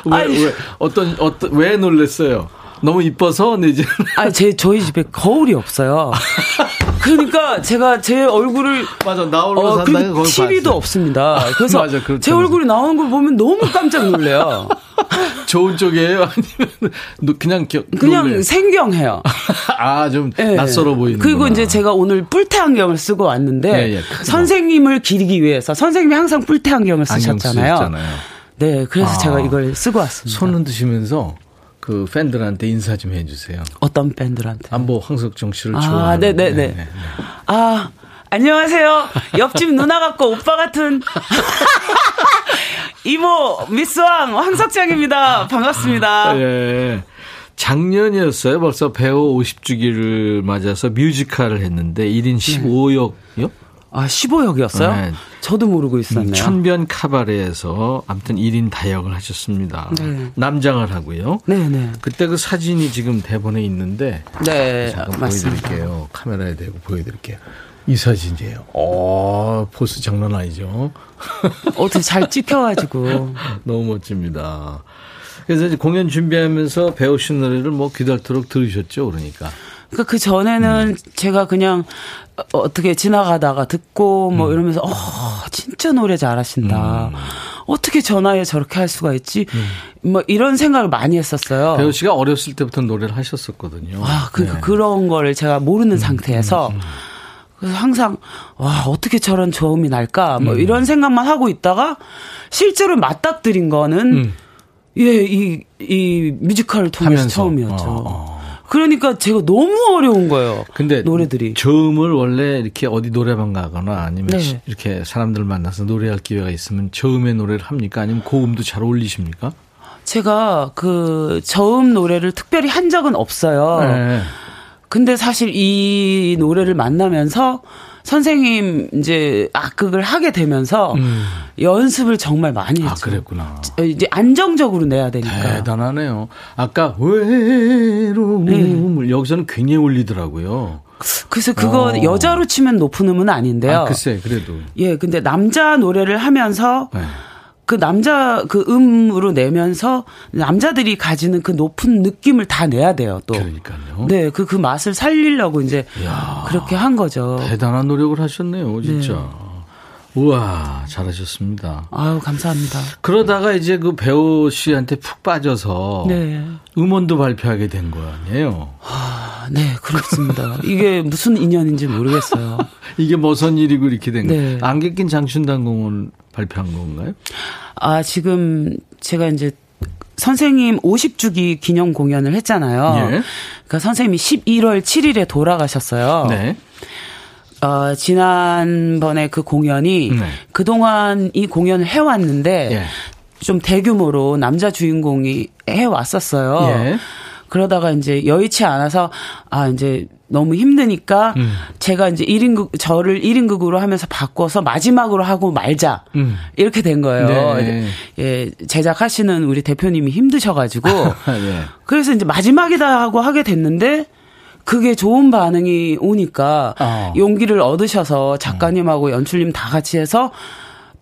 왜, 아니, 왜, 어떤, 어떤, 왜 놀랬어요? 너무 이뻐서 네, 이제. 아, 제 저희 집에 거울이 없어요. 그러니까 제가 제 얼굴을 맞아 나올로 어, 산다는 거 TV도 없습니다. 그래서 맞아, 제 얼굴이 나오는 걸 보면 너무 깜짝 놀래요. 좋은 쪽이에요? 아니면 그냥 겨, 그냥 놀래요? 생경해요. 아, 좀 네. 낯설어 보이는 그리고 이제 제가 오늘 뿔테 안경을 쓰고 왔는데 네, 네, 선생님을 기리기 위해서 선생님이 항상 뿔테 안경을 쓰셨잖아요. 안경 네, 그래서 아, 제가 이걸 쓰고 왔습니다. 손 흔드시면서 그 팬들한테 인사 좀 해주세요. 어떤 팬들한테? 안보 황석정 씨를 아, 좋아하는. 네네네. 네, 네. 네. 아, 안녕하세요. 옆집 누나 같고 오빠 같은 이모 미스왕 황석정입니다. 반갑습니다. 예. 작년이었어요. 벌써 배우 50주기를 맞아서 뮤지컬을 했는데 1인 15역이요? 아, 15역이었어요? 네. 저도 모르고 있었네요. 천변 카바레에서 아무튼 1인 다역을 하셨습니다. 네. 남장을 하고요. 네, 네. 그때 그 사진이 지금 대본에 있는데 네, 잠깐 맞습니다. 보여드릴게요. 카메라에 대고 보여드릴게요. 이 사진이에요. 어, 포스 장난 아니죠? 어떻게 잘 찍혀가지고. 너무 멋집니다. 그래서 이제 공연 준비하면서 배우신 노래를 뭐 귀달도록 들으셨죠, 그러니까. 그러니까 그 전에는 음. 제가 그냥 어떻게 지나가다가 듣고 뭐 음. 이러면서 어 진짜 노래 잘하신다. 음. 어떻게 전화에 저렇게 할 수가 있지? 음. 뭐 이런 생각을 많이 했었어요. 배우 씨가 어렸을 때부터 노래를 하셨었거든요. 아, 그, 네. 그런 거를 제가 모르는 음, 상태에서 음, 그래서 항상 와 어떻게 저런 저음이 날까 뭐 이런 생각만 하고 있다가 실제로 맞닥뜨린 거는 예 이이 이 뮤지컬을 통해서 하면서. 처음이었죠. 어, 어. 그러니까 제가 너무 어려운 거예요. 근데 노래들이 저음을 원래 이렇게 어디 노래방 가거나 아니면 네. 이렇게 사람들 만나서 노래할 기회가 있으면 저음의 노래를 합니까? 아니면 고음도 잘 어울리십니까? 제가 그 저음 노래를 특별히 한 적은 없어요. 네. 근데 사실 이 노래를 만나면서 선생님 이제 악극을 하게 되면서 음. 연습을 정말 많이 아, 했죠. 아, 그랬구나. 이제 안정적으로 내야 되니까. 대단하네요. 아까 외로움을 네. 여기서는 굉장히 울리더라고요. 그래서 그거 어. 여자로 치면 높은 음은 아닌데요. 아, 글쎄, 그래도. 예, 근데 남자 노래를 하면서 네. 그 남자 그 음으로 내면서 남자들이 가지는 그 높은 느낌을 다 내야 돼요, 또. 그러니까요. 네, 그, 그 맛을 살리려고 이제 이야, 그렇게 한 거죠. 대단한 노력을 하셨네요, 진짜. 네. 우와, 잘하셨습니다. 아유, 감사합니다. 그러다가 이제 그 배우 씨한테 푹 빠져서 네. 음원도 발표하게 된 거 아니에요? 아, 네, 그렇습니다. 이게 무슨 인연인지 모르겠어요. 이게 무슨 일이고 이렇게 된 네. 거예요? 안개 낀 장춘단공을 발표한 건가요? 아, 지금 제가 이제 선생님 50주기 기념 공연을 했잖아요. 예. 그러니까 선생님이 11월 7일에 돌아가셨어요. 네. 어, 지난번에 그 공연이 네. 그동안 이 공연을 해왔는데 예. 좀 대규모로 남자 주인공이 해왔었어요. 예. 그러다가 이제 여의치 않아서 아 이제 너무 힘드니까 음. 제가 이제 1인극 저를 1인극으로 하면서 바꿔서 마지막으로 하고 말자. 음. 이렇게 된 거예요. 네. 예, 제작하시는 우리 대표님이 힘드셔 가지고 네. 그래서 이제 마지막이다 하고 하게 됐는데 그게 좋은 반응이 오니까 어. 용기를 얻으셔서 작가님하고 연출님 다 같이 해서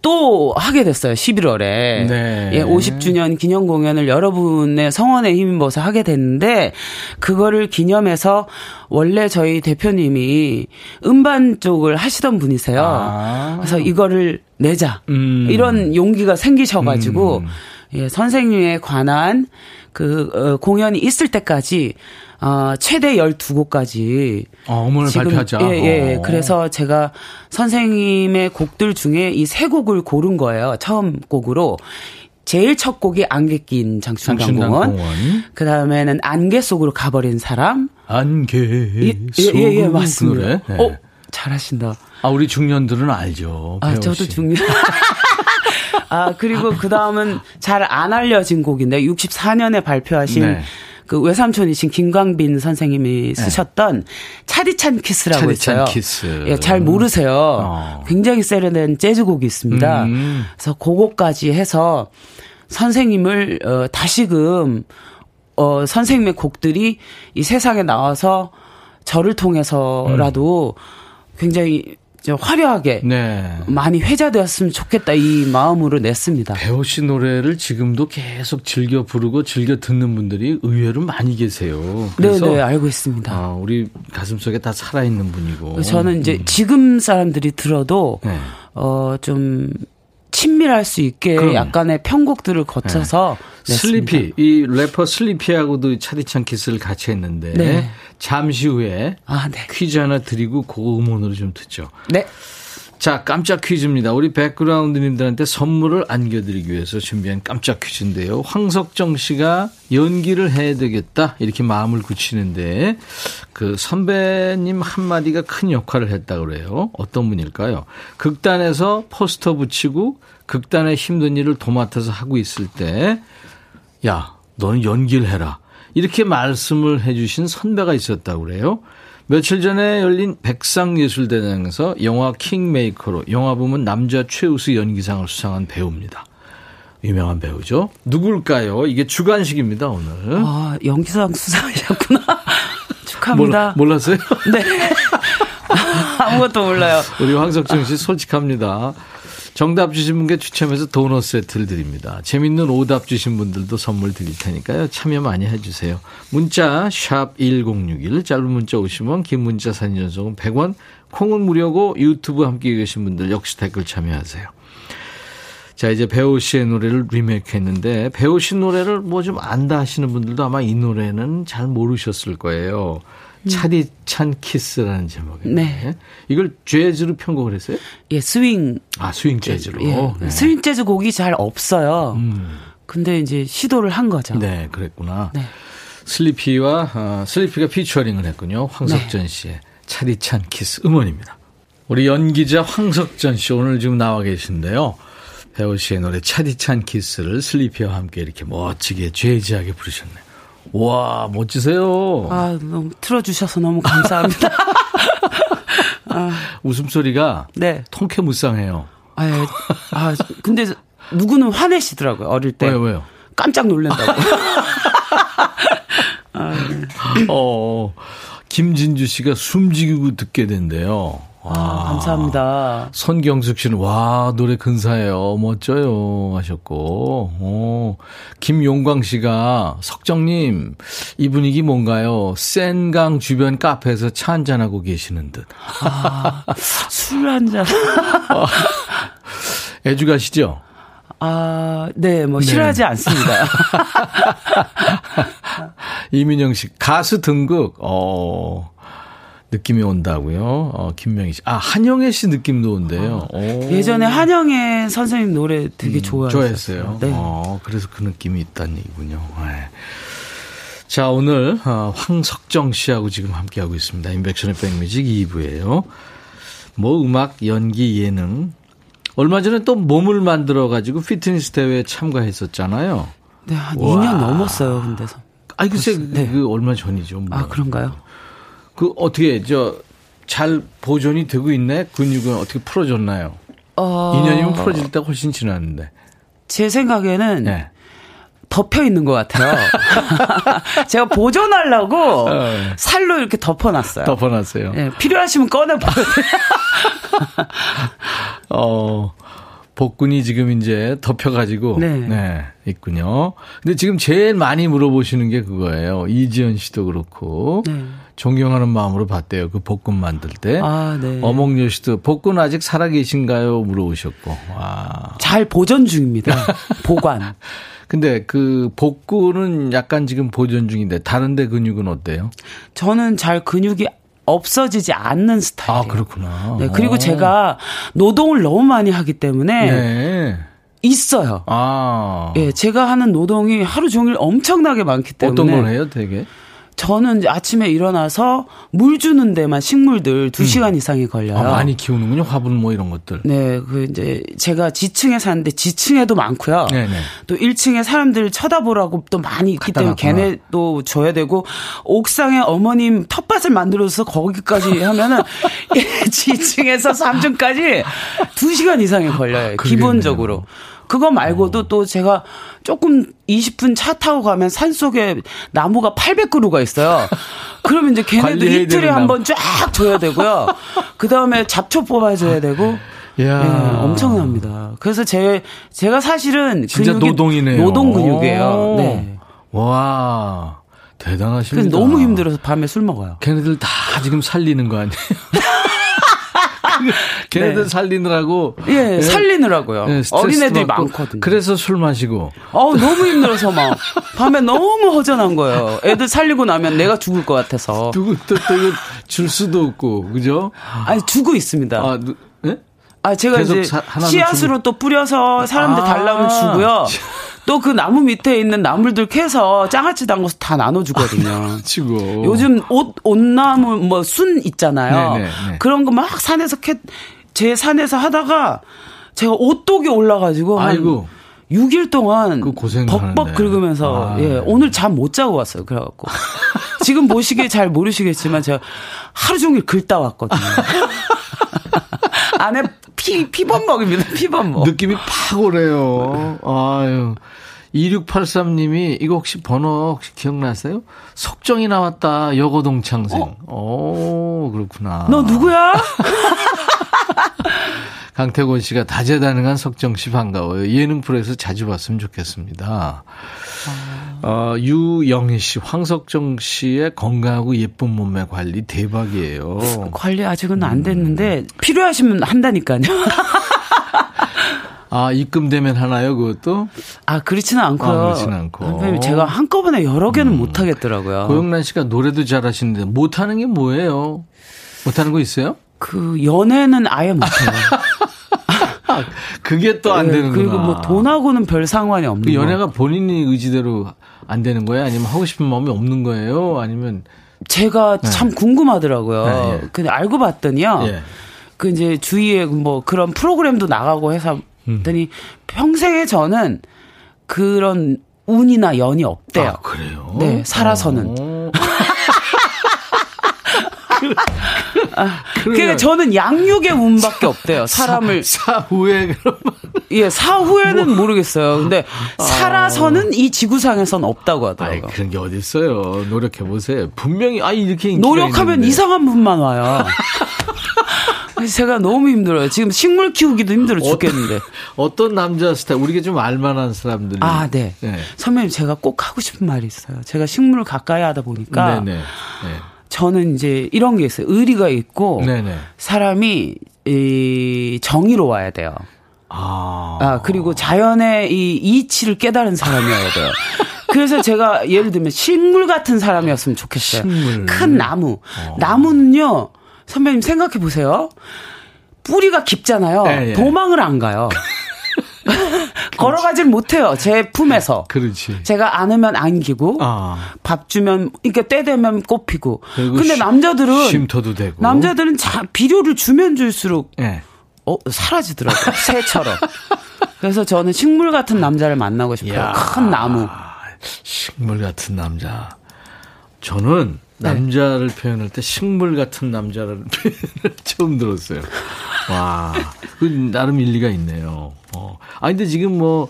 또 하게 됐어요. 11월에. 네. 예, 50주년 기념 공연을 여러분의 성원에 힘입어서 하게 됐는데 그거를 기념해서 원래 저희 대표님이 음반 쪽을 하시던 분이세요. 아. 그래서 이거를 내자. 음. 이런 용기가 생기셔 가지고 음. 예, 선생님에 관한 그 어, 공연이 있을 때까지 어, 최대 12곡까지. 어, 음원을 지금, 발표하자. 예, 예. 어. 그래서 제가 선생님의 곡들 중에 이 세 곡을 고른 거예요. 처음 곡으로. 제일 첫 곡이 안개 낀 장춘강공원. 그 다음에는 안개 속으로 가버린 사람. 안개 예, 예, 예, 예 맞습니다. 그 네. 어, 잘하신다. 아, 우리 중년들은 알죠. 아, 저도 중년. 아, 그리고 그 다음은 잘 안 알려진 곡인데, 64년에 발표하신 네. 그 외삼촌이신 김광빈 선생님이 네. 쓰셨던 네. 차디찬 키스라고 차디찬 있어요. 키스. 예, 잘 모르세요. 어. 굉장히 세련된 재즈곡이 있습니다. 음. 그래서 그곡까지 해서 선생님을 어 다시금 어 선생님의 곡들이 이 세상에 나와서 저를 통해서라도 음. 굉장히 화려하게 네. 많이 회자되었으면 좋겠다 이 마음으로 냈습니다. 배우 씨 노래를 지금도 계속 즐겨 부르고 즐겨 듣는 분들이 의외로 많이 계세요. 네, 네, 알고 있습니다. 아, 우리 가슴 속에 다 살아 있는 분이고. 저는 이제 음. 지금 사람들이 들어도 네. 어좀 친밀할 수 있게 그럼. 약간의 편곡들을 거쳐서 네. 슬리피 이 래퍼 슬리피하고도 차디찬 키스를 같이 했는데 네. 잠시 후에 아, 네. 퀴즈 하나 드리고 그 음원으로 좀 듣죠. 네. 자, 깜짝 퀴즈입니다. 우리 백그라운드님들한테 선물을 안겨드리기 위해서 준비한 깜짝 퀴즈인데요. 황석정 씨가 연기를 해야 되겠다. 이렇게 마음을 굳히는데, 그 선배님 한마디가 큰 역할을 했다 그래요. 어떤 분일까요? 극단에서 포스터 붙이고, 극단의 힘든 일을 도맡아서 하고 있을 때, 야, 너는 연기를 해라. 이렇게 말씀을 해주신 선배가 있었다고 그래요. 며칠 전에 열린 백상예술대상에서 영화 킹메이커로 영화 부문 남자 최우수 연기상을 수상한 배우입니다. 유명한 배우죠. 누굴까요? 이게 주관식입니다, 오늘. 아, 연기상 수상하셨구나. 축하합니다. 몰, 몰랐어요? 네. 아무것도 몰라요. 우리 황석정 씨 솔직합니다. 정답 주신 분께 추첨해서 도넛 세트를 드립니다. 재밌는 오답 주신 분들도 선물 드릴 테니까요. 참여 많이 해주세요. 문자 1061, 짧은 문자 50원, 긴 문자 사진 전송은 100원, 콩은 무료고 유튜브 함께 계신 분들 역시 댓글 참여하세요. 자, 이제 배호 씨의 노래를 리메이크 했는데, 배호 씨 노래를 뭐 좀 안다 하시는 분들도 아마 이 노래는 잘 모르셨을 거예요. 차디찬 키스라는 제목인데 네. 이걸 재즈로 편곡을 했어요? 예, 스윙. 아, 스윙 재즈로. 예, 네. 스윙 재즈 곡이 잘 없어요. 음. 근데 이제 시도를 한 거죠. 네, 그랬구나. 네. 슬리피와 어, 슬리피가 피처링을 했군요. 황석정 네. 씨의 차디찬 키스 음원입니다. 우리 연기자 황석정 씨 오늘 지금 나와 계신데요. 배호 씨의 노래 차디찬 키스를 슬리피와 함께 이렇게 멋지게 재즈하게 부르셨네요. 와, 멋지세요. 아, 너무 틀어주셔서 너무 감사합니다. 아. 웃음소리가 네. 통쾌 무쌍해요. 아, 예. 아, 근데 누구는 화내시더라고요, 어릴 때. 왜요, 왜요? 깜짝 놀란다고. 아, 네. 어, 김진주 씨가 숨지고 듣게 된대요. 아, 감사합니다. 손경숙 씨는 와 노래 근사해요, 멋져요 하셨고, 오, 김용광 씨가 석정님 이 분위기 뭔가요? 센강 주변 카페에서 차 한잔 하고 계시는 듯. 아, 술 한 잔. 애주가시죠? 아, 네, 뭐 싫어하지 네. 않습니다. 이민영 씨 가수 등극. 어. 느낌이 온다고요. 어, 김명희 씨. 아, 한영애 씨 느낌도 온대요. 아, 예전에 한영애 선생님 노래 되게 음, 좋아했어요. 좋아했어요. 네. 어, 그래서 그 느낌이 있다는 얘기군요. 네. 자, 오늘 어, 황석정 씨하고 지금 함께하고 있습니다. 인백션의 백뮤직 2부예요. 뭐 음악, 연기, 예능. 얼마 전에 또 몸을 만들어 가지고 피트니스 대회에 참가했었잖아요. 네, 한 와. 2년 넘었어요, 근데서. 아니 글쎄 네. 그 얼마 전이죠. 뭐. 아, 그런가요? 그 어떻게 저 잘 보존이 되고 있네? 근육은 어떻게 풀어졌나요? 어... 2년이면 풀어질 때가 훨씬 지났는데. 제 생각에는 네. 덮여 있는 것 같아요. 제가 보존하려고 어. 살로 이렇게 덮어놨어요. 덮어놨어요. 네, 필요하시면 꺼내봐요. 어, 복근이 지금 이제 덮여가지고 네. 네. 있군요. 근데 지금 제일 많이 물어보시는 게 그거예요. 이지연 씨도 그렇고 네. 존경하는 마음으로 봤대요. 그 복근 만들 때. 아, 네. 어몽여 씨도 복근 아직 살아 계신가요? 물어보셨고. 와. 잘 보존 중입니다. 보관. 근데 그 복근은 약간 지금 보존 중인데 다른데 근육은 어때요? 저는 잘 근육이 없어지지 않는 스타일이에요. 아, 그렇구나. 네, 그리고 오. 제가 노동을 너무 많이 하기 때문에 네. 있어요. 아. 예, 제가 하는 노동이 하루 종일 엄청나게 많기 때문에 어떤 걸 해요, 되게? 저는 아침에 일어나서 물 주는 데만 식물들 2시간 음. 이상이 걸려요. 아, 많이 키우는군요. 화분 뭐 이런 것들. 네. 그 이제 제가 지층에 사는데 지층에도 많고요. 네네. 또 1층에 사람들 쳐다보라고 또 많이 있기 때문에 걔네도 줘야 되고 옥상에 어머님 텃밭을 만들어서 거기까지 하면은 지층에서 3층까지 2시간 이상이 걸려요. 그러겠네요. 기본적으로. 그거 말고도 어. 또 제가 조금 20분 차 타고 가면 산 속에 나무가 800그루가 있어요. 그러면 이제 걔네도 이틀에 한 번 쫙 줘야 되고요. 그 다음에 잡초 뽑아줘야 되고. 야 네, 엄청납니다. 그래서 제 제가 사실은 진짜 노동이네요. 노동 근육이에요. 네. 와. 대단하십니다. 너무 힘들어서 밤에 술 먹어요. 걔네들 다 지금 살리는 거 아니에요? 걔네들 네. 살리느라고. 예, 예. 살리느라고요. 예, 어린애들이 많거든요. 그래서 술 마시고. 어우, 너무 힘들어서 막. 밤에 너무 허전한 거예요. 애들 살리고 나면 내가 죽을 것 같아서. 누구, 또, 또, 줄 수도 없고, 그죠? 아니, 주고 있습니다. 아, 누, 예? 아, 제가 이제 씨앗으로 주고. 또 뿌려서 사람들 아~ 달라면 주고요. 또 그 나무 밑에 있는 나물들 캐서 장아찌 담궈서 다 나눠주거든요. 치고. 요즘 옷, 옷나무, 뭐, 순 있잖아요. 네네, 네. 그런 거 막 산에서 캐, 제 산에서 하다가 제가 옷독이 올라가지고. 아이고. 6일 동안 그 벅벅 긁으면서 아, 예, 네. 오늘 잠 못 자고 왔어요. 그래갖고 지금 보시기에 잘 모르시겠지만 제가 하루 종일 긁다 왔거든요. 안에 피 피범벅입니다. 피범벅. 느낌이 팍 오래요. 아유. 2683님이 이거 혹시 번호 혹시 기억나세요? 석정이 나왔다. 여고동창생. 어? 오, 그렇구나. 너 누구야? 강태곤 씨가 다재다능한 석정 씨 반가워요. 예능 프로에서 자주 봤으면 좋겠습니다. 아. 어, 유영희 씨, 황석정 씨의 건강하고 예쁜 몸매 관리 대박이에요. 관리 아직은 안 됐는데 음. 필요하시면 한다니까요. 아, 입금되면 하나요, 그것도? 아, 그렇지는 않고요. 아, 그렇지는 않고. 선생님, 제가 한꺼번에 여러 개는 음. 못 하겠더라고요. 고영란 씨가 노래도 잘하시는데 못 하는 게 뭐예요? 못 하는 거 있어요? 그 연애는 아예 못 해요. 그게 또안 되는구나. 그리고 뭐 돈하고는 별 상관이 없는 그 연애가 본인이 의지대로 안 되는 거예요? 아니면 하고 싶은 마음이 없는 거예요? 아니면 제가 네. 참 궁금하더라고요. 네, 예. 근데 알고 봤더니요. 예. 그 이제 주위에 뭐 그런 프로그램도 나가고 해서 했더니 음. 평생에 저는 그런 운이나 연이 없대요. 아, 그래요? 네, 살아서는. 어. 아, 그러니까 저는 양육의 운밖에 없대요. 사람을 사, 후에 그러면 예 사후에는 뭐. 모르겠어요. 근데 아. 살아서는 이 지구상에선 없다고 하더라고요. 아이, 그런 게 어디 있어요? 노력해 보세요. 분명히 아 이렇게 노력하면 이상한 분만 와요. 제가 너무 힘들어요. 지금 식물 키우기도 힘들어 죽겠는데. 어떤, 어떤 남자 스타일, 우리가 좀 알만한 사람들이. 아, 네. 네. 선배님, 제가 꼭 하고 싶은 말이 있어요. 제가 식물을 가까이 하다 보니까. 네네. 네. 저는 이제 이런 게 있어요. 의리가 있고 네네. 사람이 이 정의로워야 돼요. 아. 아 그리고 자연의 이 이치를 깨달은 사람이어야 돼요. 그래서 제가 예를 들면 식물 같은 사람이었으면 좋겠어요. 식물. 큰 나무. 어. 나무는요. 선배님 생각해 보세요. 뿌리가 깊잖아요. 네, 네. 도망을 안 가요. 걸어가질 못해요. 제 품에서. 그렇지. 제가 안으면 안기고 아. 밥 주면 이렇게 때 되면 꽃피고. 근데 남자들은 쉼터도 되고. 남자들은 자, 비료를 주면 줄수록 네. 어 사라지더라고요. 새처럼. 그래서 저는 식물 같은 남자를 만나고 싶어요. 야, 큰 나무. 식물 같은 남자. 저는 네. 남자를 네. 표현할 때 식물 같은 남자를 표현을 처음 들었어요. 와, 그 나름 일리가 있네요. 어. 아 근데 지금 뭐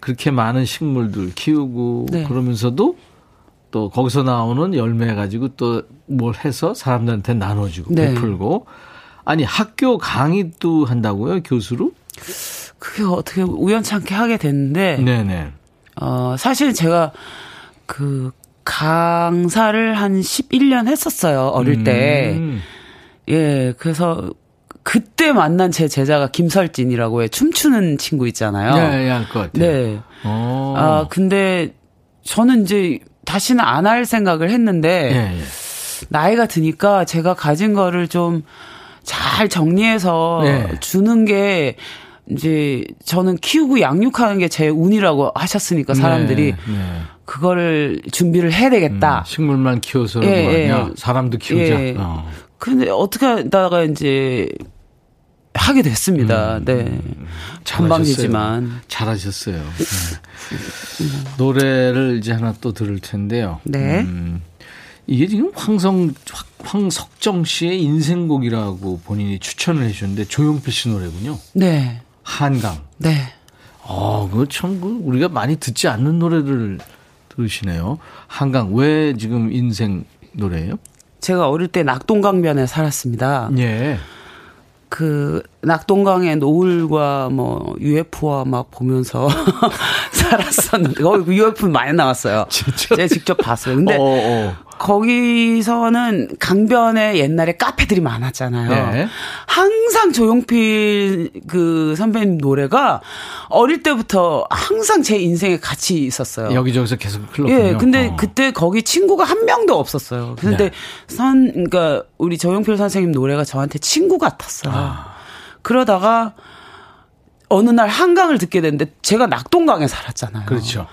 그렇게 많은 식물들 키우고 네. 그러면서도 또 거기서 나오는 열매 가지고 또 뭘 해서 사람들한테 나눠주고 네. 베풀고 아니 학교 강의도 한다고요 교수로? 그게 어떻게 우연찮게 하게 됐는데. 네네. 어 사실 제가 그 강사를 한 11년 했었어요, 어릴 때. 음. 예, 그래서 그때 만난 제 제자가 김설진이라고 해 춤추는 친구 있잖아요. 네, 예, 알것 같아요. 네. 오. 어. 아, 근데 저는 이제 다시는 안 할 생각을 했는데 예, 예. 나이가 드니까 제가 가진 거를 좀 잘 정리해서 예. 주는 게 이제 저는 키우고 양육하는 게 제 운이라고 하셨으니까 사람들이 네, 네. 그거를 준비를 해야 되겠다. 음, 식물만 키워서 예. 예. 사람도 키우자. 예. 어. 근데 어떻게 하다가 이제 하게 됐습니다. 음, 네. 전방이지만 잘하셨어요. 네. 노래를 이제 하나 또 들을 텐데요. 네. 음, 이게 지금 황성 황석정 씨의 인생곡이라고 본인이 추천을 해주셨는데 조용필 씨 노래군요. 네. 한강. 네. 어, 그거 참그 우리가 많이 듣지 않는 노래를 들으시네요. 한강 왜 지금 인생 노래예요? 제가 어릴 때 낙동강변에 살았습니다. 예. 그 낙동강의 노을과 뭐 UFO와 막 보면서 살았었는데 거기 UFO 많이 나왔어요. 진짜? 제가 직접 봤어요. 근데 어 어. 어. 거기서는 강변에 옛날에 카페들이 많았잖아요. 네. 항상 조용필 그 선배님 노래가 어릴 때부터 항상 제 인생에 같이 있었어요. 여기저기서 계속 흘렀군요. 예, 근데 어. 그때 거기 친구가 한 명도 없었어요. 근데 네. 선, 그러니까 우리 조용필 선생님 노래가 저한테 친구 같았어요. 아. 그러다가 어느 날 한강을 듣게 됐는데 제가 낙동강에 살았잖아요. 그렇죠.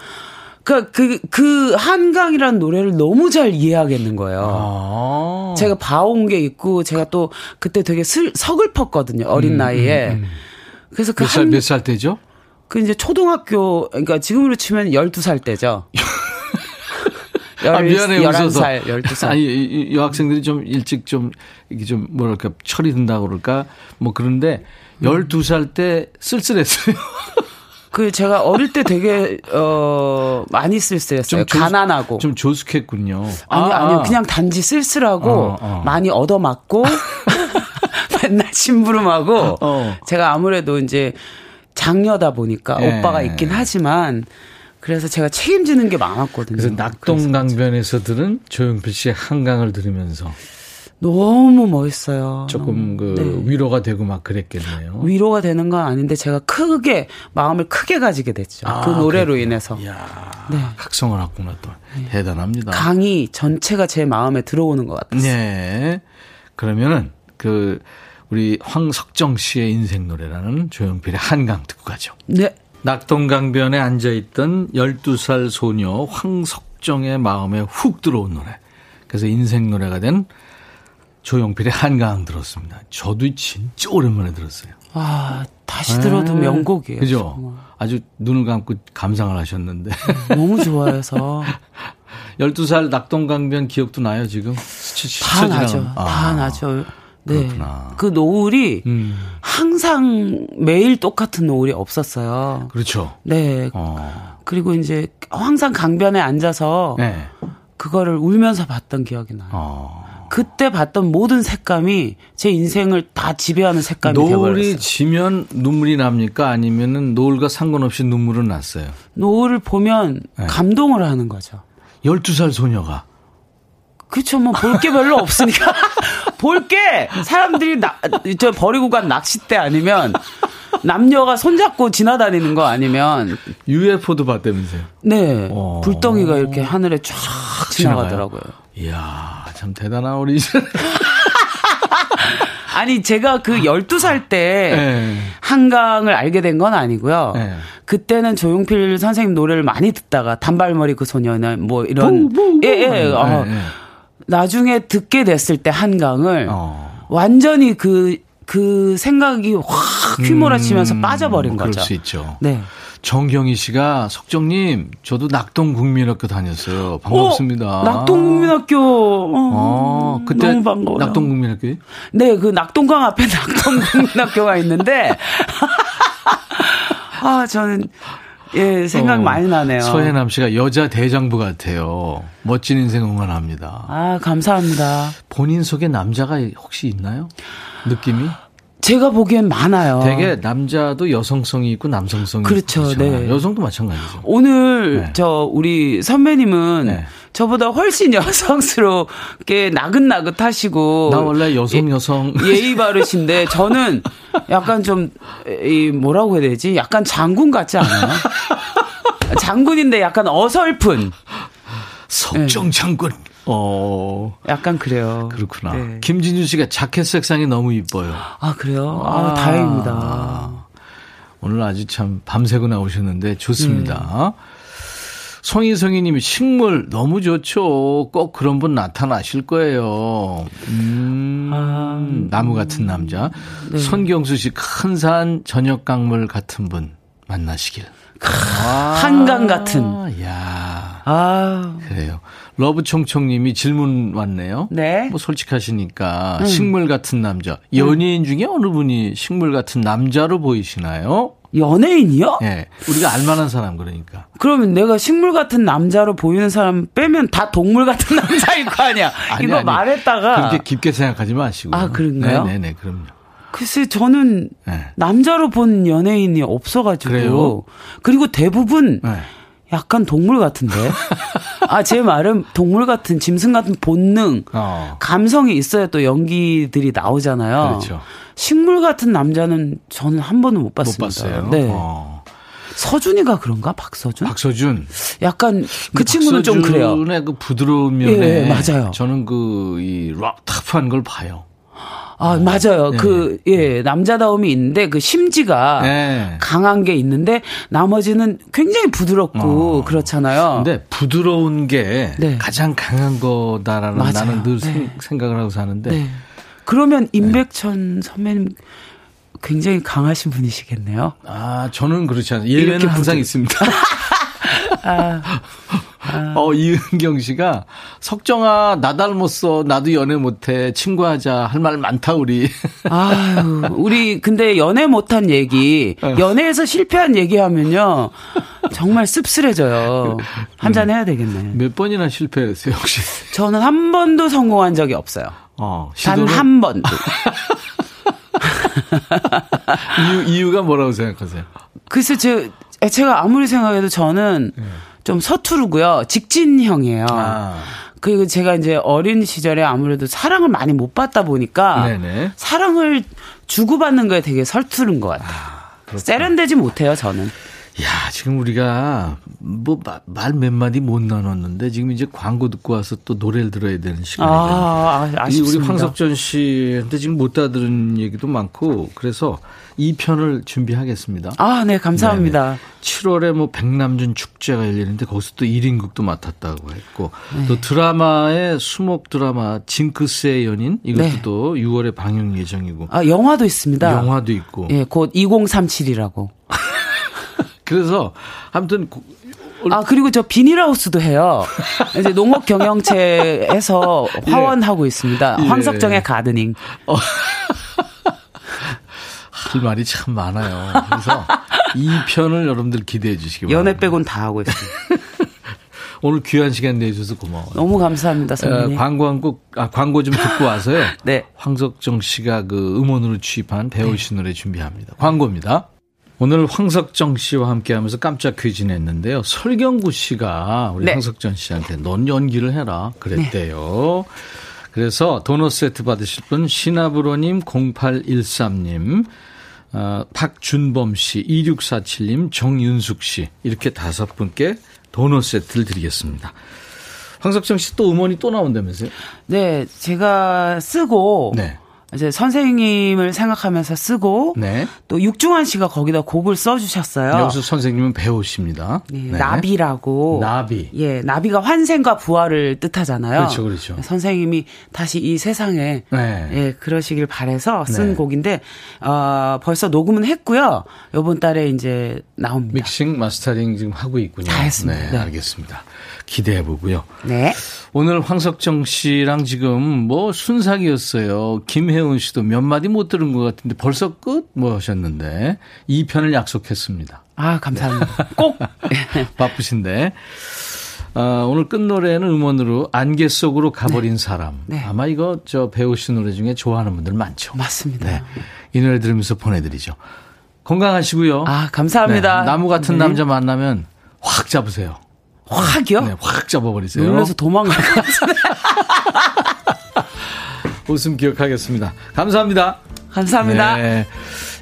그러니까 그, 그 한강이라는 노래를 너무 잘 이해하겠는 거예요. 아. 제가 봐온 게 있고, 제가 또 그때 되게 슬, 서글펐거든요, 어린 음, 나이에. 음, 음. 그래서 그 몇 살, 한, 몇살 때죠? 그 이제 초등학교 그러니까 지금으로 치면 12살 때죠. 아, 미안해, 11살, 12살. 아니, 여학생들이 좀 일찍 좀, 이게 좀, 뭐랄까, 철이 든다고 그럴까? 뭐 그런데, 12살 때 쓸쓸했어요. 그 제가 어릴 때 되게 어 많이 쓸쓸했어요. 좀 가난하고 좀 조숙했군요. 아니 아, 아니요 그냥 단지 쓸쓸하고 어, 어. 많이 얻어맞고 맨날 심부름하고 어. 제가 아무래도 이제 장녀다 보니까 예. 오빠가 있긴 하지만 그래서 제가 책임지는 게 많았거든요. 그래서 낙동강변에서 들은 조용필 씨의 한강을 들으면서 너무 멋있어요. 조금 그 네. 위로가 되고 막 그랬겠네요. 위로가 되는 건 아닌데 제가 크게 마음을 크게 가지게 됐죠. 아, 그 노래로 그랬구나. 인해서. 이야, 네. 각성을 했구나 또 네. 대단합니다. 강이 전체가 제 마음에 들어오는 것 같았어요. 네. 그러면은 그 우리 황석정 씨의 인생 노래라는 조용필의 한강 듣고 가죠. 네. 낙동강변에 앉아 있던 12살 소녀 황석정의 마음에 훅 들어온 노래. 그래서 인생 노래가 된 조용필의 한강 들었습니다. 저도 진짜 오랜만에 들었어요. 아, 다시 들어도 네. 명곡이에요. 그죠? 정말. 아주 눈을 감고 감상을 하셨는데. 너무 좋아해서. 12살 낙동강변 기억도 나요, 지금? 다 나죠. 아. 다 나죠. 네. 그렇구나. 그 노을이 음. 항상 매일 똑같은 노을이 없었어요. 그렇죠. 네. 어. 그리고 이제 항상 강변에 앉아서 네. 그거를 울면서 봤던 기억이 나요. 어. 그때 봤던 모든 색감이 제 인생을 다 지배하는 색감이 노을이 되어버렸어요. 지면 눈물이 납니까? 아니면은 노을과 상관없이 눈물은 났어요? 노을을 보면 네. 감동을 하는 거죠. 12살 소녀가. 그렇죠. 뭐볼 게 별로 없으니까. 볼 게 사람들이 나, 저 버리고 간 낚싯대 아니면 남녀가 손잡고 지나다니는 거 아니면 UFO도 봤다면서요? 네. 오. 어. 불덩이가 이렇게 하늘에 쫙 지나가더라고요. 이야, 참 대단한 우리 아니, 제가 그 12살 때 네. 한강을 알게 된 건 아니고요. 네. 그때는 조용필 선생님 노래를 많이 듣다가 단발머리 그 소녀는 뭐 이런 예, 예. 어. 네, 나중에 듣게 됐을 때 한강을 어. 완전히 그 그 생각이 확 휘몰아치면서 음, 빠져버린 거죠. 그럴 수 있죠. 네. 정경희 씨가 석정님 저도 낙동국민학교 다녔어요. 반갑습니다. 오, 낙동국민학교. 어, 어, 그때 너무 반가워요. 낙동국민학교? 네, 그 낙동강 앞에 낙동국민학교가 있는데 아 저는 예 생각 어, 많이 나네요. 서해남 씨가 여자 대장부 같아요. 멋진 인생 응원합니다. 아 감사합니다. 본인 속에 남자가 혹시 있나요? 느낌이? 제가 보기엔 많아요. 되게 남자도 여성성이 있고 남성성이 그렇죠. 있고 그렇죠. 네. 여성도 마찬가지죠. 오늘 네. 저 우리 선배님은 네. 저보다 훨씬 여성스럽게 나긋나긋하시고 나 원래 여성 여성 예, 예의 바르신데 저는 약간 좀 이 뭐라고 해야 되지? 약간 장군 같지 않아요? 장군인데 약간 어설픈 석정 장군. 어. 약간 그래요. 그렇구나. 네. 김진주 씨가 자켓 색상이 너무 이뻐요. 아, 그래요? 아, 아 다행입니다. 오늘 아주 참 밤새고 나오셨는데 좋습니다. 네. 송희성이 님이 식물 너무 좋죠. 꼭 그런 분 나타나실 거예요. 음, 아, 나무 같은 남자. 네. 손경수 씨 큰 산 저녁 강물 같은 분 만나시길. 아, 한강 같은. 야. 아. 그래요. 러브총총님이 질문 왔네요. 네. 뭐 솔직하시니까 음. 식물 같은 남자. 연예인 중에 어느 분이 식물 같은 남자로 보이시나요? 연예인이요? 네. 우리가 알만한 사람 그러니까. 그러면 내가 식물 같은 남자로 보이는 사람 빼면 다 동물 같은 남자일 거 아니야. 아니, 이거 아니, 말했다가. 그렇게 깊게 생각하지 마시고. 아, 그런가요? 네네네, 네, 그럼요. 글쎄, 저는 네. 남자로 본 연예인이 없어가지고. 그래요? 그리고 대부분 네. 약간 동물 같은데. 아, 제 말은 동물 같은 짐승 같은 본능, 어. 감성이 있어야 또 연기들이 나오잖아요. 그렇죠. 식물 같은 남자는 저는 한 번은 못 봤습니다. 못 봤어요. 네. 어. 서준이가 그런가? 박서준? 박서준. 약간 그 친구는 좀 그래요. 박서준의 그 부드러운 면에 예, 맞아요. 저는 그 이락 타프한 걸 봐요. 아, 맞아요. 네. 그, 예, 남자다움이 있는데 그 심지가 네. 강한 게 있는데 나머지는 굉장히 부드럽고 어. 그렇잖아요. 근데 부드러운 게 네. 가장 강한 거다라는 맞아요. 나는 늘 네. 생각을 하고 사는데. 네. 그러면 임백천 선배님 굉장히 강하신 분이시겠네요. 아, 저는 그렇지 않아요. 예외는 항상 있습니다. 아, 아. 어, 이은경 씨가 석정아, 나 닮았어. 나도 연애 못해. 친구하자. 할 말 많다, 우리. 아유, 우리 근데 연애 못한 얘기, 어. 연애에서 실패한 얘기하면요. 정말 씁쓸해져요. 한 잔 해야 되겠네. 몇 번이나 실패했어요, 혹시? 저는 한 번도 성공한 적이 없어요. 어, 단한 번도. 이유, 이유가 뭐라고 생각하세요? 글쎄, 제, 제가 아무리 생각해도 저는 네. 좀 서투르고요. 직진형이에요. 아. 그리고 제가 이제 어린 시절에 아무래도 사랑을 많이 못 받다 보니까 네네. 사랑을 주고받는 거에 되게 서투른 것 같아요. 아, 세련되지 못해요, 저는. 야, 지금 우리가 뭐 말 몇 마디 못 나눴는데 지금 이제 광고 듣고 와서 또 노래를 들어야 되는 시간이에요. 아, 아쉽습니다. 우리 황석전 씨한테 지금 못 다 들은 얘기도 많고 그래서 2편을 준비하겠습니다. 아, 네, 감사합니다. 네네. 7월에 뭐 백남준 축제가 열리는데 거기서 또 1인극도 맡았다고 했고 네. 또 드라마의 수목 드라마 징크스의 연인 이것도 네. 또 6월에 방영 예정이고. 아, 영화도 있습니다. 영화도 있고. 예, 곧 2037이라고. 그래서 아무튼 아 그리고 저 비닐하우스도 해요. 이제 농업 경영체에서 예. 화원하고 있습니다. 예. 황석정의 가드닝. 어. 할 말이 참 많아요. 그래서 이 편을 여러분들 기대해 주시기 바랍니다. 연애 빼곤 다 하고 있어요. 오늘 귀한 시간 내주셔서 고마워요. 너무 감사합니다, 선생님. 어, 광고 한 곡, 아, 광고 좀 듣고 와서요. 네. 황석정 씨가 그 음원으로 취입한 배우신 네. 노래 준비합니다. 광고입니다. 오늘 황석정 씨와 함께 하면서 깜짝 퀴즈 냈는데요. 설경구 씨가 우리 네. 황석정 씨한테 넌 연기를 해라 그랬대요. 네. 그래서 도넛 세트 받으실 분 시나브로님 0813님 어, 박준범 씨 2647님 정윤숙 씨 이렇게 다섯 분께 도넛 세트를 드리겠습니다. 황석정 씨 또 음원이 또 나온다면서요? 네, 제가 쓰고 네. 이제 선생님을 생각하면서 쓰고 네. 또 육중환 씨가 거기다 곡을 써주셨어요. 여기서 선생님은 배우십니다. 네, 네. 나비라고. 나비. 예, 나비가 환생과 부활을 뜻하잖아요. 그렇죠, 그렇죠. 선생님이 다시 이 세상에 네. 예 그러시길 바래서 쓴 네. 곡인데 어, 벌써 녹음은 했고요. 이번 달에 이제 나옵니다. 믹싱 마스터링 지금 하고 있군요. 다 했습니다. 네, 네. 알겠습니다. 기대해 보고요. 네. 오늘 황석정 씨랑 지금 뭐 순삭이었어요. 김혜훈 씨도 몇 마디 못 들은 것 같은데 벌써 끝 뭐 하셨는데 2편을 약속했습니다. 아, 감사합니다. 꼭! 바쁘신데. 아, 오늘 끝 노래는 음원으로 안개 속으로 가버린 네. 사람. 네. 아마 이거 저 배우신 노래 중에 좋아하는 분들 많죠. 맞습니다. 네. 이 노래 들으면서 보내드리죠. 건강하시고요. 아, 감사합니다. 네. 나무 같은 네. 남자 만나면 확 잡으세요. 확이요? 네, 확 잡아버리세요. 놀라서 도망갈 것 같은데. 웃음 기억하겠습니다. 감사합니다. 감사합니다. 네.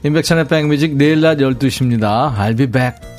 인백천의 백뮤직 내일 낮 12시입니다. I'll be back.